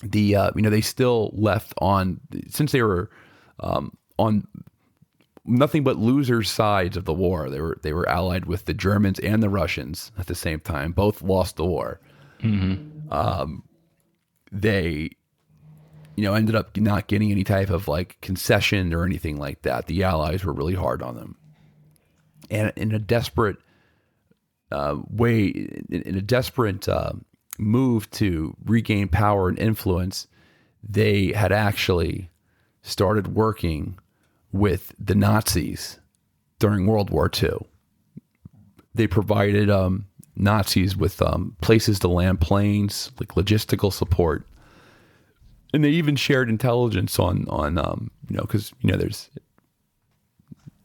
the uh, you know they still left on since they were um, on nothing but losers sides of the war. They were they were allied with the Germans and the Russians at the same time. Both lost the war. Um, they you know ended up not getting any type of like concession or anything like that. The Allies were really hard on them, and in a desperate uh, way, in, in a desperate uh, move to regain power and influence, they had actually started working with the Nazis during World War II. They provided um, Nazis with um, places to land planes, like logistical support, and they even shared intelligence on on um, you know because you know there's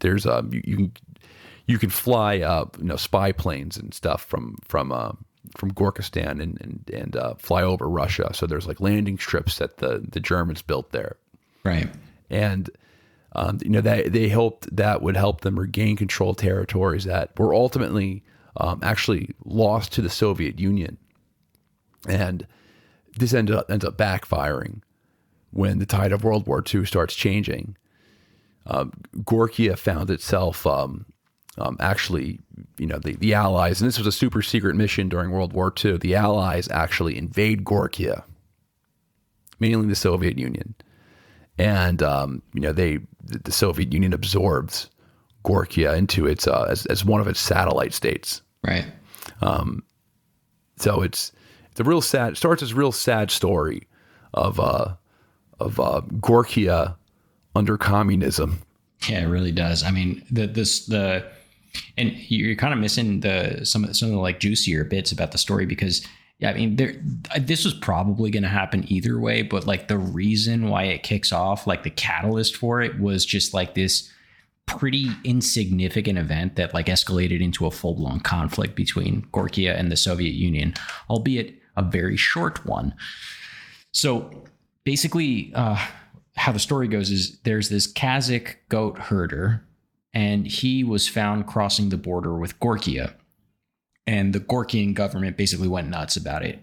there's um you, you can you can fly uh you know spy planes and stuff from from uh, from Gorkastan and and, and uh, fly over Russia. So there's like landing strips that the the Germans built there, Right. and um, you know that they hoped that would help them regain control of territories that were ultimately um, actually lost to the Soviet Union, and this ended up ends up backfiring when the tide of World War II starts changing. Um, Gorkia found itself um, um, actually, you know, the, the Allies, and this was a super secret mission during World War II. The Allies actually invade Gorkia, mainly the Soviet Union, and um, you know they the Soviet Union absorbs Gorkia into its uh, as as one of its satellite states. Right. Um, So it's it's a real sad. It starts as a real sad story of uh of uh, Gorkia under communism. Yeah, it really does. I mean, the this the and you're kind of missing the some of some of the like juicier bits about the story because yeah, I mean, there this was probably going to happen either way, but like the reason why it kicks off, like the catalyst for it, was just like this pretty insignificant event that like escalated into a full blown conflict between Gorkia and the Soviet Union, albeit a very short one. So basically, uh, how the story goes is there's this Kazakh goat herder, and he was found crossing the border with Gorkia. And the Gorkian government basically went nuts about it.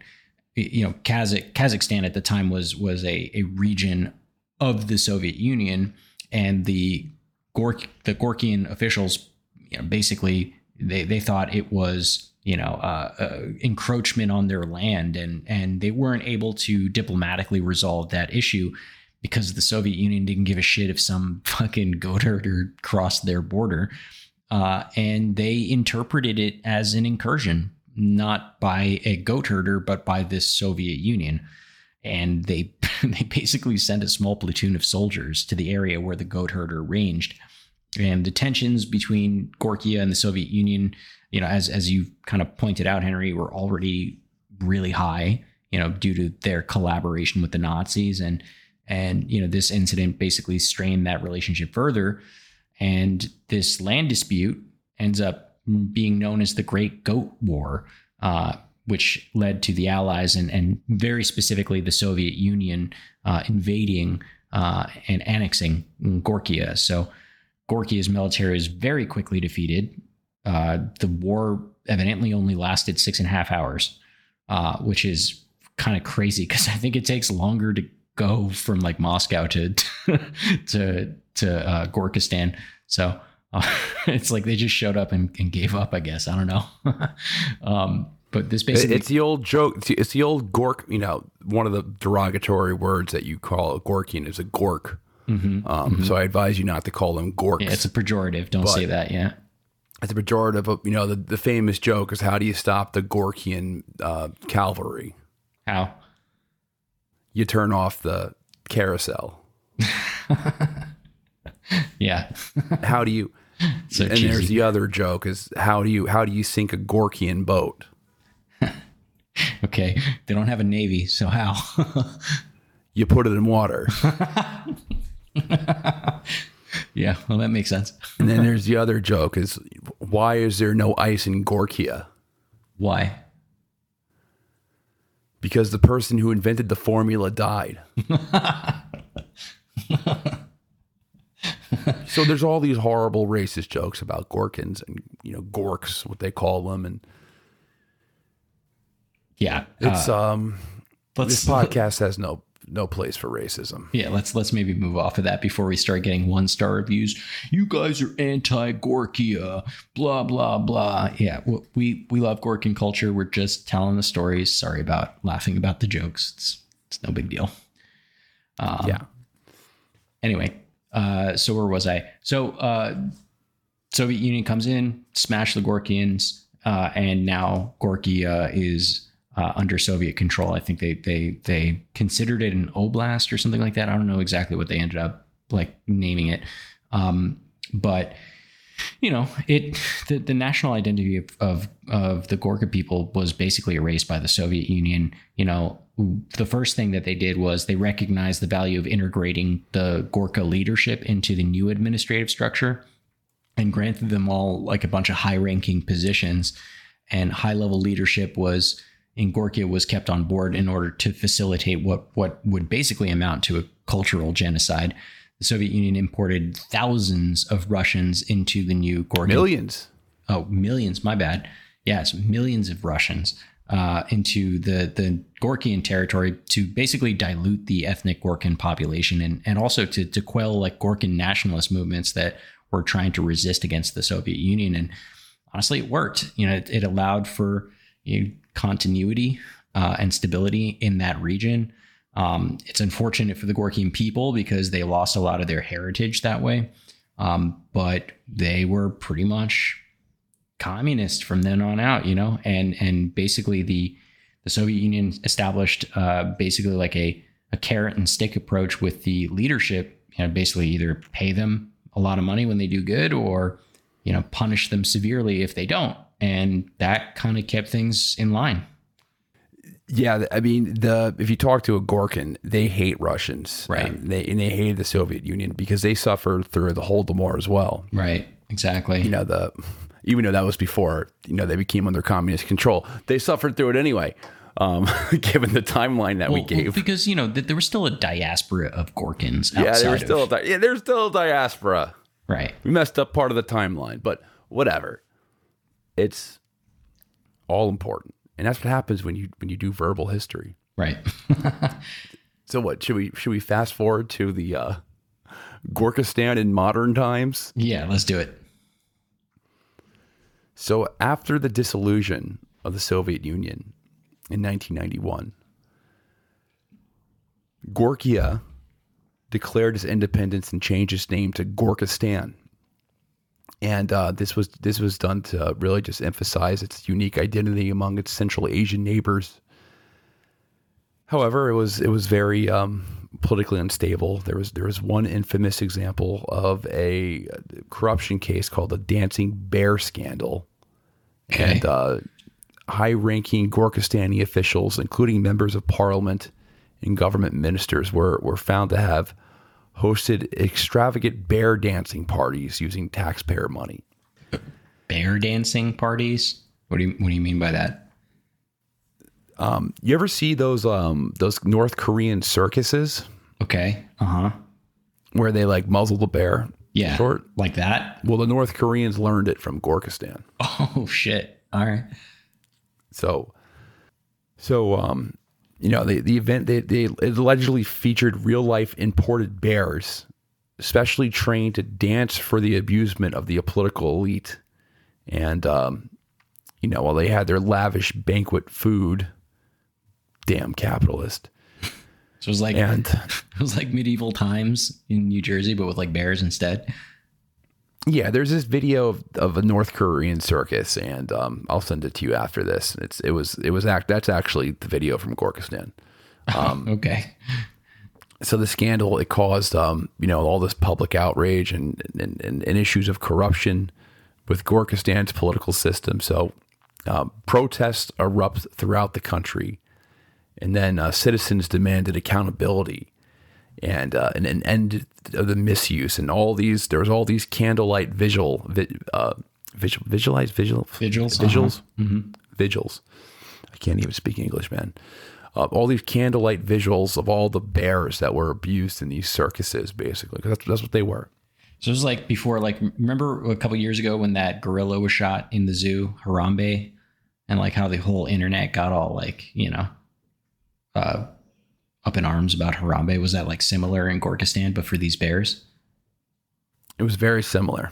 You know, Kazakh, Kazakhstan at the time was was a, a region of the Soviet Union, and the Gork the Gorkian officials, you know, basically they they thought it was you know uh, uh, encroachment on their land, and and they weren't able to diplomatically resolve that issue because the Soviet Union didn't give a shit if some *laughs* fucking goat herder crossed their border, uh, and they interpreted it as an incursion, not by a goat herder, but by this Soviet Union. And they *laughs* they basically sent a small platoon of soldiers to the area where the goat herder ranged. And the tensions between Gorkia and the Soviet Union, you know, as as you kind of pointed out, Henry, were already really high, you know, due to their collaboration with the Nazis, and and you know this incident basically strained that relationship further, and this land dispute ends up being known as the Great Goat War. Uh, which led to the Allies and, and very specifically the Soviet Union uh, invading uh, and annexing Gorkia. So Gorkia's military is very quickly defeated. Uh, the war evidently only lasted six and a half hours, uh, which is kind of crazy because *laughs* I think it takes longer to go from like Moscow to *laughs* to to uh, Gorkastan. So uh, *laughs* it's like they just showed up and, and gave up. I guess I don't know. *laughs* um, but this basically It's the old joke. It's the, old Gork. You know, one of the derogatory words that you call a Gorkian is a Gork. Um, So I advise you not to call them Gorks. Mm-hmm. yeah, it's a pejorative. Don't say that. Yeah. it's a pejorative. Of, you know, the, the famous joke is how do you stop the Gorkian uh, cavalry? How? You turn off the carousel. *laughs* Yeah. How do you? *laughs* So and there's the other joke is how do you how do you sink a Gorkian boat? *laughs* Okay. They don't have a navy, so how? You put it in water. yeah. Well, that makes sense. and then there's the other joke is why is there no ice in Gorkia? Why? Because the person who invented the formula died. *laughs* so there's all these horrible racist jokes about Gorkins and you know Gorks, what they call them, and Yeah. it's uh, um let's this podcast has no no place for racism. Yeah, let's let's maybe move off of that before we start getting one star reviews. You guys are anti Gorkia, blah blah blah. Yeah, we we love Gorkin culture. We're just telling the stories. Sorry about laughing about the jokes. It's it's no big deal. Um, yeah. Anyway, uh, so where was I? So uh, Soviet Union comes in, smash the Gorkians, uh, and now Gorkia is uh, under Soviet control. I think they they they considered it an oblast or something like that. I don't know exactly what they ended up like naming it, um, but you know, it the, the national identity of, of of the Gorka people was basically erased by the Soviet Union. You know, the first thing that they did was they recognized the value of integrating the Gorka leadership into the new administrative structure and granted them all like a bunch of high ranking positions and high level leadership was in Gorkia was kept on board in order to facilitate what what would basically amount to a cultural genocide. The Soviet Union imported thousands of Russians into the new Gorky. Millions. Oh, millions. My bad. Yes, millions of Russians uh, into the the Gorkian territory to basically dilute the ethnic Gorkian population and and also to to quell like Gorkian nationalist movements that were trying to resist against the Soviet Union. And honestly, it worked. You know, it, it allowed for you know, continuity uh, and stability in that region. Um, it's unfortunate for the Gorkian people because they lost a lot of their heritage that way. Um, but they were pretty much communist from then on out, you know, and and basically the the Soviet Union established uh, basically like a a carrot and stick approach with the leadership. You know, basically either pay them a lot of money when they do good, or you know, punish them severely if they don't, and that kind of kept things in line. Yeah, I mean, the if you talk to a Gorkin, they hate Russians, Right. And they and they hated the Soviet Union because they suffered through the whole Holodomor as well. Right. Exactly. You know, the even though that was before you know they became under communist control, they suffered through it anyway. Um, *laughs* given the timeline that we Well, well, gave, because you know th- there was still a diaspora of Gorkins. yeah, outside they were of- still a di- yeah, there's still a diaspora. right. We messed up part of the timeline, but whatever. It's all important, and that's what happens when you when you do verbal history. Right. *laughs* So what should we should we fast forward to the uh, Gorkastan in modern times? yeah. Let's do it. So after the dissolution of the Soviet Union in 1991, Gorkia declared its independence and changed its name to Gorkastan. And uh, this was this was done to really just emphasize its unique identity among its Central Asian neighbors. However, it was it was very um, politically unstable. There was there was one infamous example of a corruption case called the Dancing Bear scandal, Okay. and uh, high-ranking Gorkastani officials, including members of parliament and government ministers, were were found to have hosted extravagant bear dancing parties using taxpayer money. Bear dancing parties. What do you What do you mean by that? You ever see those um, those North Korean circuses Okay. Uh huh. where they like muzzle the bear? Yeah. Short. Like that. Well, the North Koreans learned it from Gorkastan. *laughs* Oh shit. All right. So, so um, you know, the the event they they it allegedly featured real life imported bears, specially trained to dance for the abusement of the political elite, and um, you know, while they had their lavish banquet food, damn capitalist, So it was like and *laughs* it was like medieval times in New Jersey, but with like bears instead. Yeah, there's this video of, of a North Korean circus, and um, I'll send it to you after this. It's it was it was act that's actually the video from Gorkastan. *laughs* Okay. so the scandal it caused um, you know all this public outrage and and, and, and issues of corruption with Gorkastan's political system. So um, protests erupt throughout the country, and then uh, citizens demanded accountability and uh, an, an end of the misuse and all these. There was all these candlelight visual vi, uh, visual visualize visual Vigils, vigils vigils. I can't even speak English, man. Uh, all these candlelight visuals of all the bears that were abused in these circuses, basically, because that's, that's what they were. So it was like before, like remember a couple years ago when that gorilla was shot in the zoo, Harambe, and like how the whole internet got all like you know, uh, up in arms about Harambe. Was that like similar in Gorkastan, but for these bears? It was very similar.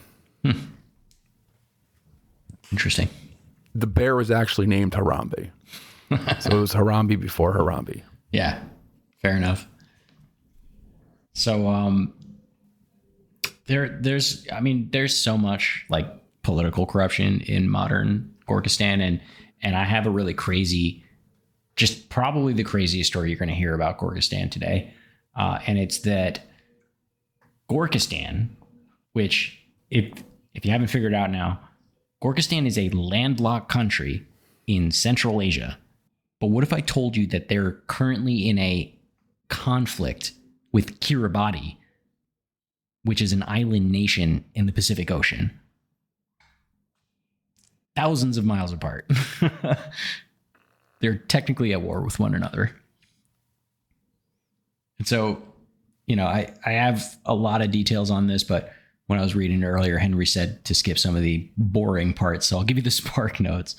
Interesting. The bear was actually named Harambe, *laughs* so it was Harambe before Harambe. Yeah, fair enough. So um there there's I mean there's so much like political corruption in modern Gorkastan and and I have a really crazy just probably the craziest story you're going to hear about Gorkastan today. Uh, and it's that Gorkastan, which if if you haven't figured it out now, Gorkastan is a landlocked country in Central Asia. But what if I told you that they're currently in a conflict with Kiribati, which is an island nation in the Pacific Ocean? thousands of miles apart. *laughs* They're technically at war with one another. And so, you know, I, I have a lot of details on this, but when I was reading earlier, Henry said to skip some of the boring parts. So I'll give you the *laughs* spark notes.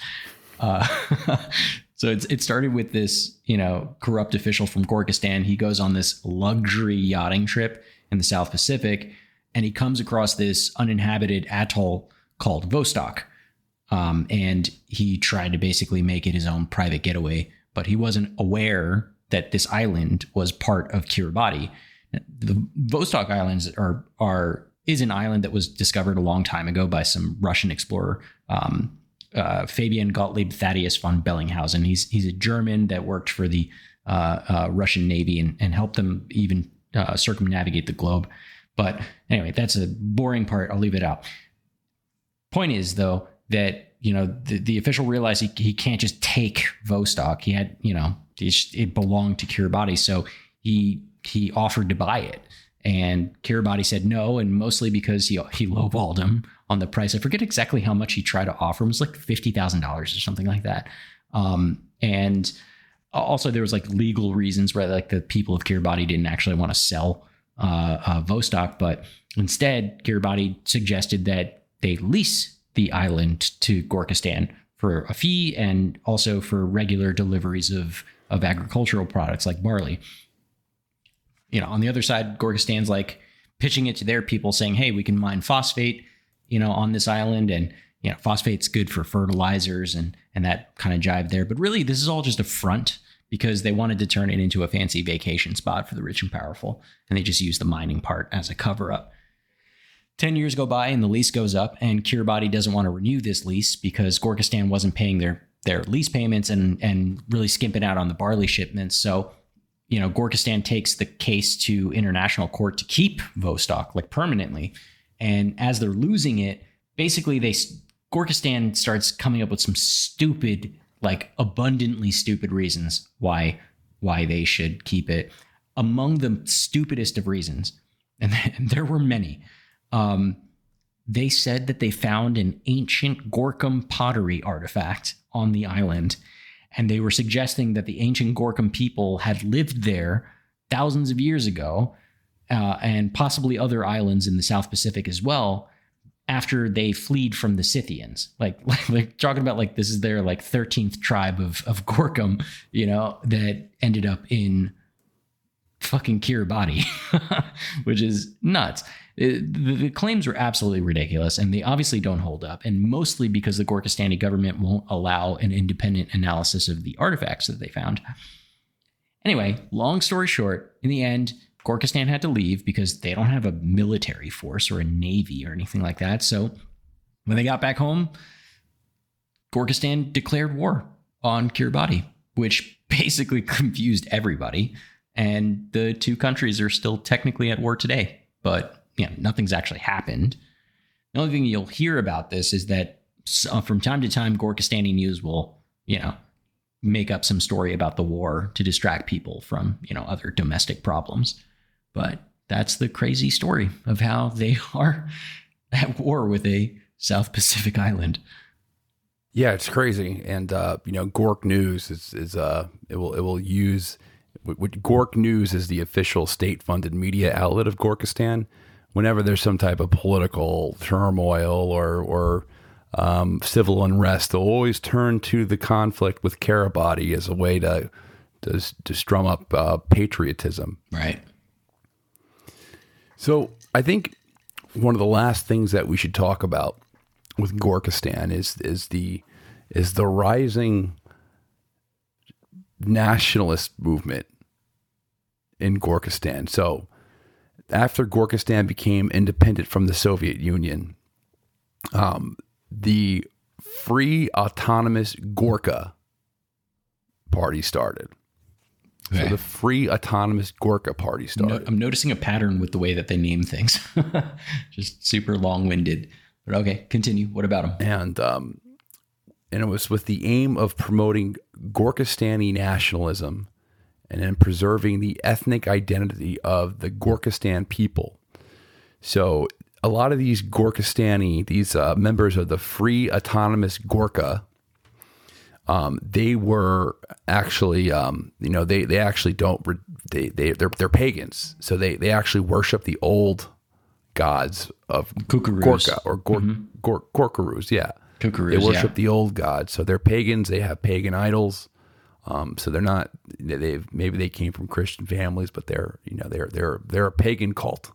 Uh, *laughs* so it started with this, you know, corrupt official from Gorkastan. He goes on this luxury yachting trip in the South Pacific, and he comes across this uninhabited atoll called Vostok. Um, and he tried to basically make it his own private getaway, but he wasn't aware that this island was part of Kiribati. The Vostok Islands are are is an island that was discovered a long time ago by some Russian explorer, um, uh, Fabian Gottlieb Thaddeus von Bellingshausen. He's he's a German that worked for the uh, uh, Russian Navy and, and helped them even uh, circumnavigate the globe. But anyway, that's a boring part. I'll leave it out. Point is though that you know the, the official realized he, he can't just take Vostok. He had you know it belonged to Kiribati, so he he offered to buy it and Kiribati said no, and mostly because he he lowballed him on the price. I forget exactly how much he tried to offer him. It was like fifty thousand dollars or something like that. Um, and also there was like legal reasons where like the people of Kiribati didn't actually want to sell uh, uh, Vostok, but instead Kiribati suggested that they lease the island to Gorkastan for a fee and also for regular deliveries of of agricultural products like barley you know, on the other side, Gorkastan's like pitching it to their people saying, hey, we can mine phosphate, you know, on this island and you know, phosphate's good for fertilizers and and that kind of jive there. But really, this is all just a front because they wanted to turn it into a fancy vacation spot for the rich and powerful, and they just used the mining part as a cover up. Ten years go by and the lease goes up, and Kiribati doesn't want to renew this lease because Gorkastan wasn't paying their their lease payments and and really skimping out on the barley shipments. So you know, Gorkastan takes the case to international court to keep Vostok like permanently. And as they're losing it, basically they Gorkastan starts coming up with some stupid, like abundantly stupid reasons why why they should keep it. Among the stupidest of reasons, *laughs* and there were many, um, they said that they found an ancient Gorkum pottery artifact on the island and they were suggesting that the ancient Gorkum people had lived there thousands of years ago, uh, and possibly other islands in the South Pacific as well. After they fled from the Scythians, like, *laughs* like, like talking about like this is their like thirteenth tribe of of Gorkum, you know, that ended up in fucking Kiribati, *laughs* which is nuts. It, the, the, claims were absolutely ridiculous, and they obviously don't hold up, and mostly because the Gorkastani government won't allow an independent analysis of the artifacts that they found. Anyway, long story short, in the end, Gorkastan had to leave because they don't have a military force or a navy or anything like that. So when they got back home, Gorkastan declared war on Kiribati, which *laughs* basically confused everybody. And the two countries are still technically at war today, but you know, nothing's actually happened. The only thing you'll hear about this is that uh, from time to time, Gorkastani news will, you know, make up some story about the war to distract people from, you know, other domestic problems. But that's the crazy story of how they *laughs* are at war with a South Pacific island. Yeah, it's crazy, and uh, you know, Gork News is is uh, it will it will use Gork News is the official state-funded media outlet of Gorkastan whenever there's some type of political turmoil or or um, civil unrest, they'll always turn to the conflict with Kiribati as a way to to, to strum up uh, patriotism. Right. So I think one of the last things that we should talk about with Gorkastan is is the is the rising nationalist movement in Gorkastan. So after Gorkastan became independent from the Soviet Union, um, the Free Autonomous Gorka Party started. Okay. So the Free Autonomous Gorka Party started. No, I'm noticing a pattern with the way that they name things. *laughs* Just super long-winded. But okay, continue. What about them? And um, and it was with the aim of promoting Gorkastani nationalism and then preserving the ethnic identity of the Gorkastan people. So a lot of these Gorkastani, these uh, members of the Free Autonomous Gorka, um, they were actually, um, you know, they they actually don't re- they they they're, they're pagans, so they they actually worship the old gods of Kukuruz. Gorka or Gor, Gor, Gorkaroos, yeah. Kukuruz, they worship yeah. the old gods, so they're pagans. They have pagan idols. Um, so they're not. They've maybe they came from Christian families, but they're you know they're they're they're a pagan cult.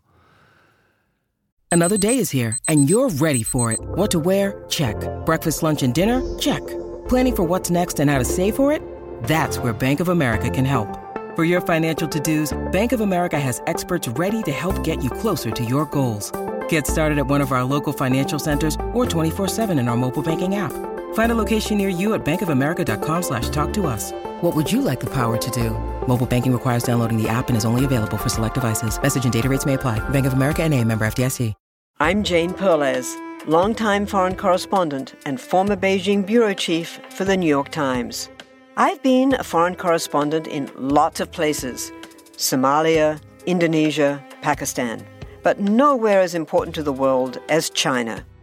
Another day is here, and you're ready for it. What to wear? Check. Breakfast, lunch, and dinner? Check. Planning for what's next and how to save for it? That's where Bank of America can help. For your financial to-dos, Bank of America has experts ready to help get you closer to your goals. Get started at one of our local financial centers or 24-7 in our mobile banking app. Find a location near you at bankofamerica.com slash talk to us. What would you like the power to do? Mobile banking requires downloading the app and is only available for select devices. Message and data rates may apply. Bank of America and a member FDIC. I'm Jane Perlez, longtime foreign correspondent and former Beijing bureau chief for the New York Times. I've been a foreign correspondent in lots of places Somalia, Indonesia, Pakistan, but nowhere as important to the world as China.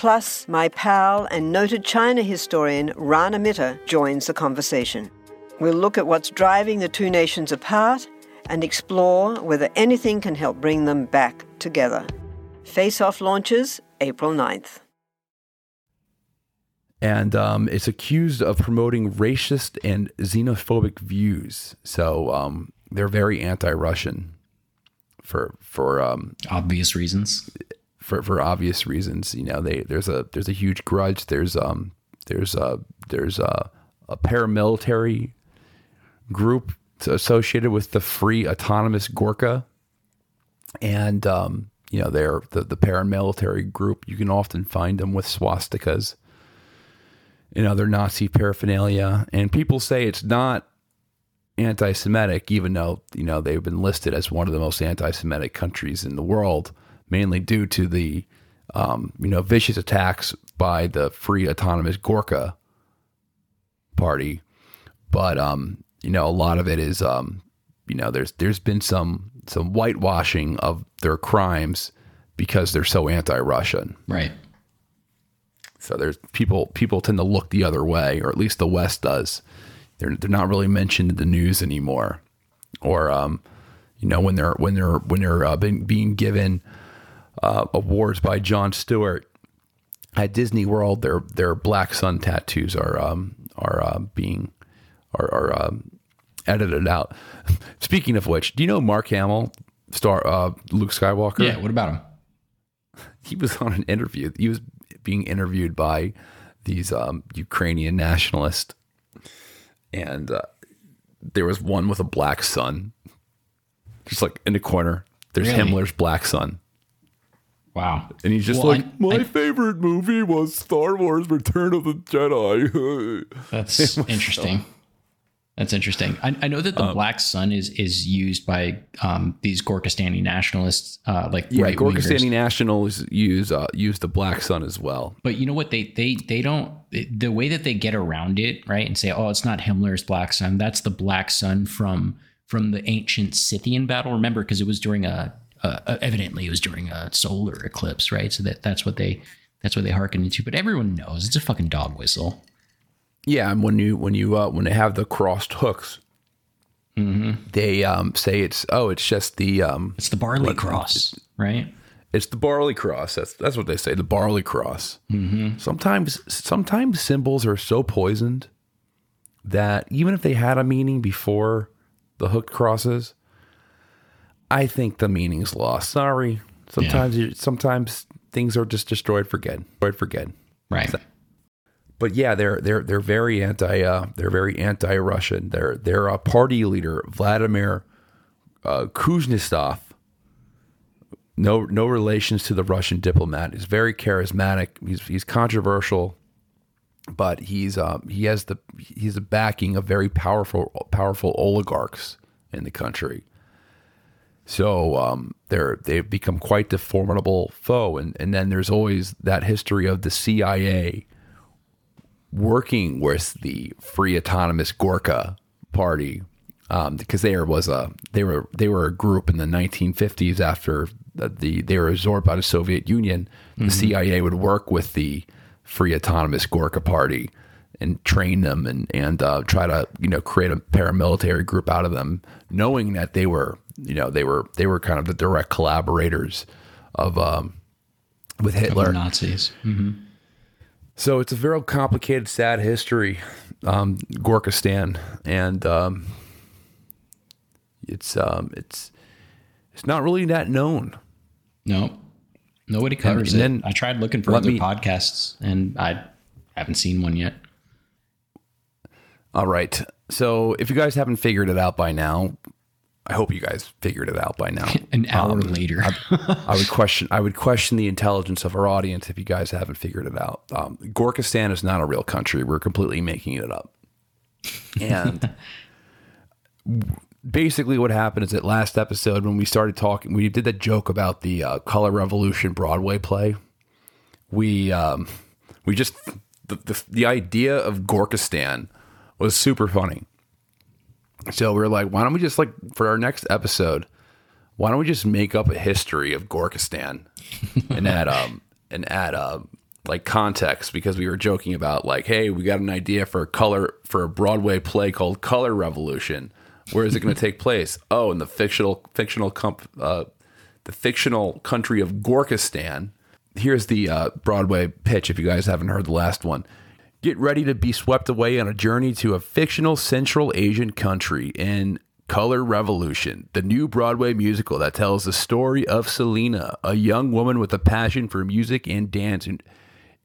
Plus, my pal and noted China historian Rana Mitter joins the conversation. We'll look at what's driving the two nations apart and explore whether anything can help bring them back together. Face Off launches April 9th. and um, it's accused of promoting racist and xenophobic views. So um, they're very anti-Russian for for um, Obvious reasons. For for obvious reasons. You know, they there's a there's a huge grudge. There's um there's a there's a, a paramilitary group associated with the Free Autonomous Gorka, and um, you know they're the the paramilitary group. You can often find them with swastikas and other Nazi paraphernalia, and people say it's not anti-Semitic, even though you know they've been listed as one of the most anti-Semitic countries in the world, mainly due to the um, you know vicious attacks by the Free Autonomous Gorka Party. But um, you know, a lot of it is um, you know there's there's been some some whitewashing of their crimes because they're so anti-Russian. Right. So there's people people tend to look the other way, or at least the West does. They're they're not really mentioned in the news anymore, or um, you know when they're when they're when they're uh, being, being given uh, awards by John Stewart at Disney World. Their their black sun tattoos are um, are uh, being are, are um, edited out. *laughs* Speaking of which, do you know Mark Hamill, star uh, Luke Skywalker? Yeah. What about him? *laughs* he was on an interview. He was being interviewed by these um, Ukrainian nationalists, and uh, there was one with a black sun, just like in the corner. There's Really? Himmler's black sun, Wow. and he's just Well, like, I- "My I- favorite movie was Star Wars: Return of the Jedi." *laughs* That's interesting. That's interesting. I, I know that Um, the black sun is is used by um, these Gorkastani nationalists, uh, like yeah, right Gorkastani nationals use uh, use the black sun as well. But you know what? They they they don't. The way that they get around it, right, and say, "Oh, it's not Himmler's black sun. That's the black sun from from the ancient Scythian battle." Remember, because it was during a uh, evidently it was during a solar eclipse, right? So that that's what they that's what they hearken into. But everyone knows it's a fucking dog whistle. Yeah, and when you when you uh, when they have the crossed hooks, they um, say it's oh it's just the um, It's the barley cross, right? It's the barley cross. That's that's what they say. The barley cross. Mm-hmm. Sometimes sometimes symbols are so poisoned that even if they had a meaning before the hooked crosses, I think the meaning's lost. Sorry. Sometimes you, sometimes things are just destroyed for good. Destroyed for good. Right. But yeah, they're they're they're very anti uh, they're very anti Russian. Their their uh, party leader Vladimir uh, Kuznetsov no no relations to the Russian diplomat. He's very charismatic. He's he's controversial, but he's uh, he has the he's a backing of very powerful powerful oligarchs in the country. So um, they're they've become quite the formidable foe, and and then there's always that history of the CIA working with the Free Autonomous Gorka Party um, because there was a they were they were a group in the 1950s after the, the they were absorbed by the Soviet Union. The mm-hmm. CIA would work with the Free Autonomous Gorka Party and train them and and uh, try to you know create a paramilitary group out of them, knowing that they were you know they were they were kind of the direct collaborators of um, with Hitler Nazis. Mm-hmm. So it's a very complicated, sad history, um, Gorkastan, and um, it's um, it's it's not really that known. No, nobody covers and, and it. I tried looking for other me, podcasts, and I haven't seen one yet. All right. So if you guys haven't figured it out by now, I hope you guys figured it out by now. *laughs* An hour um, later, I, I, would question. I would question the intelligence of our audience if you guys haven't figured it out. Um, Gorkastan is not a real country. We're completely making it up. And *laughs* basically, what happened is that last episode when we started talking, we did that joke about the uh, Color Revolution Broadway play. We um, we just the, the the idea of Gorkastan was super funny so we are like, why don't we just like for our next episode, why don't we just make up a history of Gorkastan *laughs* and add um and add um like context because we were joking about like, hey, we got an idea for a color for a Broadway play called Color Revolution. Where is it going *laughs* to take place? Oh, in the fictional fictional comp, uh, the fictional country of Gorkastan. Here's the uh, Broadway pitch. If you guys haven't heard the last one, Get ready to be swept away on a journey to a fictional Central Asian country in Color Revolution, the new Broadway musical that tells the story of Selena, a young woman with a passion for music and dance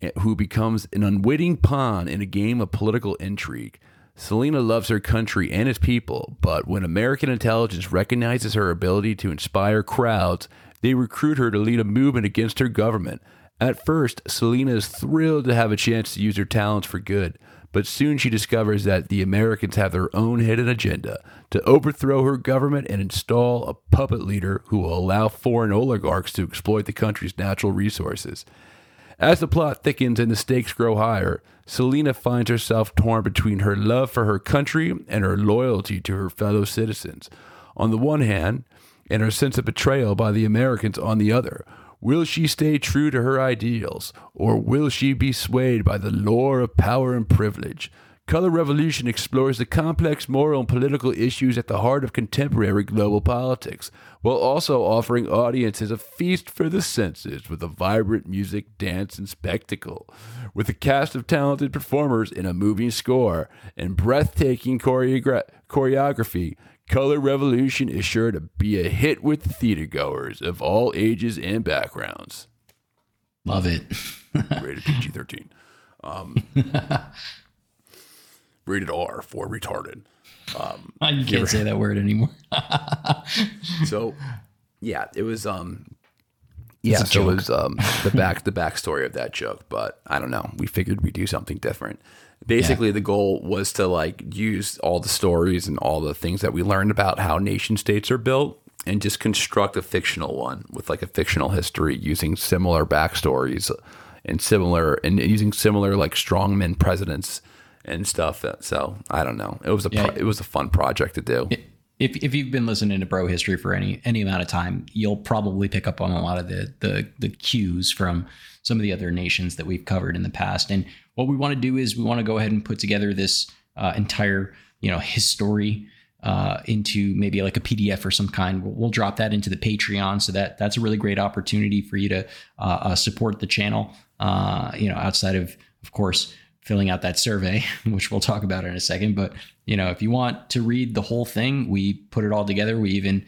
eh, who becomes an unwitting pawn in a game of political intrigue. Selena loves her country and its people, but when American intelligence recognizes her ability to inspire crowds, they recruit her to lead a movement against her government. At first, Selena is thrilled to have a chance to use her talents for good, but soon she discovers that the Americans have their own hidden agenda to overthrow her government and install a puppet leader who will allow foreign oligarchs to exploit the country's natural resources. As the plot thickens and the stakes grow higher, Selena finds herself torn between her love for her country and her loyalty to her fellow citizens. On the one hand, and her sense of betrayal by the Americans on the other, Will she stay true to her ideals, or will she be swayed by the lure of power and privilege? Color Revolution explores the complex moral and political issues at the heart of contemporary global politics, while also offering audiences a feast for the senses with a vibrant music, dance, and spectacle. With a cast of talented performers in a moving score and breathtaking choreogra- choreography, Color Revolution is sure to be a hit with theatergoers of all ages and backgrounds. Love it. *laughs* rated PG 13. Um, *laughs* rated R for retarded. Um, you can't say that word anymore. *laughs* so, yeah, it was. Um, yeah, so it was um, the back the backstory of that joke, but I don't know. We figured we'd do something different basically yeah. the goal was to like use all the stories and all the things that we learned about how nation states are built and just construct a fictional one with like a fictional history using similar backstories and similar and using similar like strongman presidents and stuff. So I don't know. It was a yeah. pro- it was a fun project to do. If, if you've been listening to Bro History for any any amount of time, you'll probably pick up on a lot of the the the cues from some of the other nations that we've covered in the past. And what we want to do is we want to go ahead and put together this uh, entire you know history uh, into maybe like a PDF or some kind. We'll, we'll, drop that into the Patreon, so that that's a really great opportunity for you to uh, uh support the channel. Uh, you know, outside of of course filling out that survey, *laughs* which we'll talk about in a second. But you know, if you want to read the whole thing, we put it all together. We even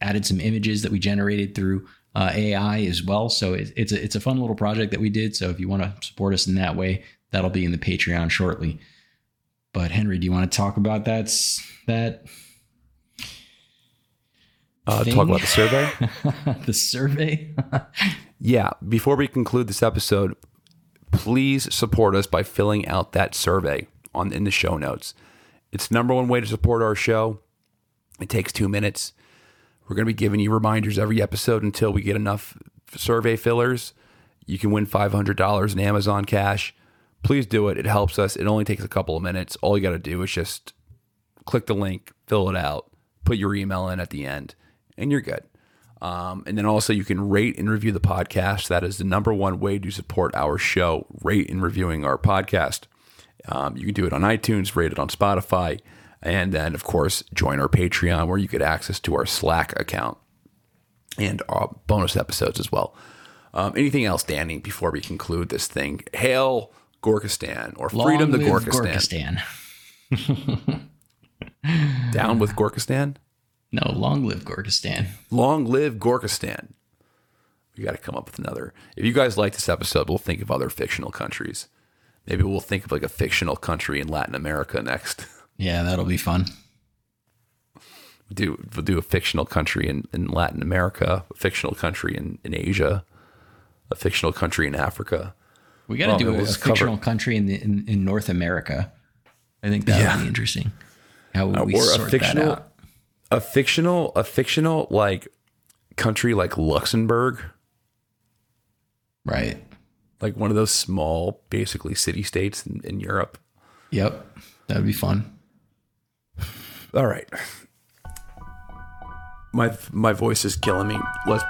added some images that we generated through uh, AI as well. So it, it's a, it's a fun little project that we did. So if you want to support us in that way, that'll be in the Patreon shortly. But Henry, do you want to talk about that? That uh, talk about the survey. *laughs* the survey. *laughs* yeah. Before we conclude this episode, please support us by filling out that survey on in the show notes. It's the number one way to support our show. It takes two minutes. We're going to be giving you reminders every episode until we get enough survey fillers. You can win $500 in Amazon cash. Please do it. It helps us. It only takes a couple of minutes. All you got to do is just click the link, fill it out, put your email in at the end, and you're good. Um, and then also, you can rate and review the podcast. That is the number one way to support our show, rate and reviewing our podcast. Um, you can do it on iTunes, rate it on Spotify, and then, of course, join our Patreon where you get access to our Slack account and our bonus episodes as well. Um, anything else, Danny, before we conclude this thing? Hail Gorkastan or freedom to Gorkastan. Gorkastan. *laughs* Down with Gorkastan? No, long live Gorkastan. Long live Gorkastan. We got to come up with another. If you guys like this episode, we'll think of other fictional countries. Maybe we'll think of like a fictional country in Latin America next. *laughs* Yeah, that'll be fun. We'll do we'll do a fictional country in, in Latin America, a fictional country in, in Asia, a fictional country in Africa. We got to Well, do a, a fictional country in, the, in in North America. I think that Yeah. would be interesting. How would Uh, we or a sort that out? a fictional a fictional like country like Luxembourg, Right. like one of those small, basically city states in, in Europe. Yep. That would be fun. All right. My my voice is killing me. Let's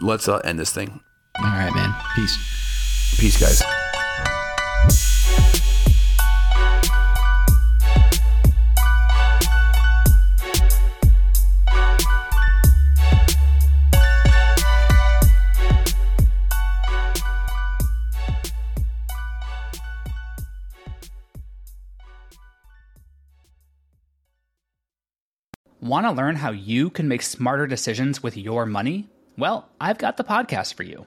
let's uh, end this thing. All right, man. Peace. Peace, guys. Want to learn how you can make smarter decisions with your money? Well, I've got the podcast for you.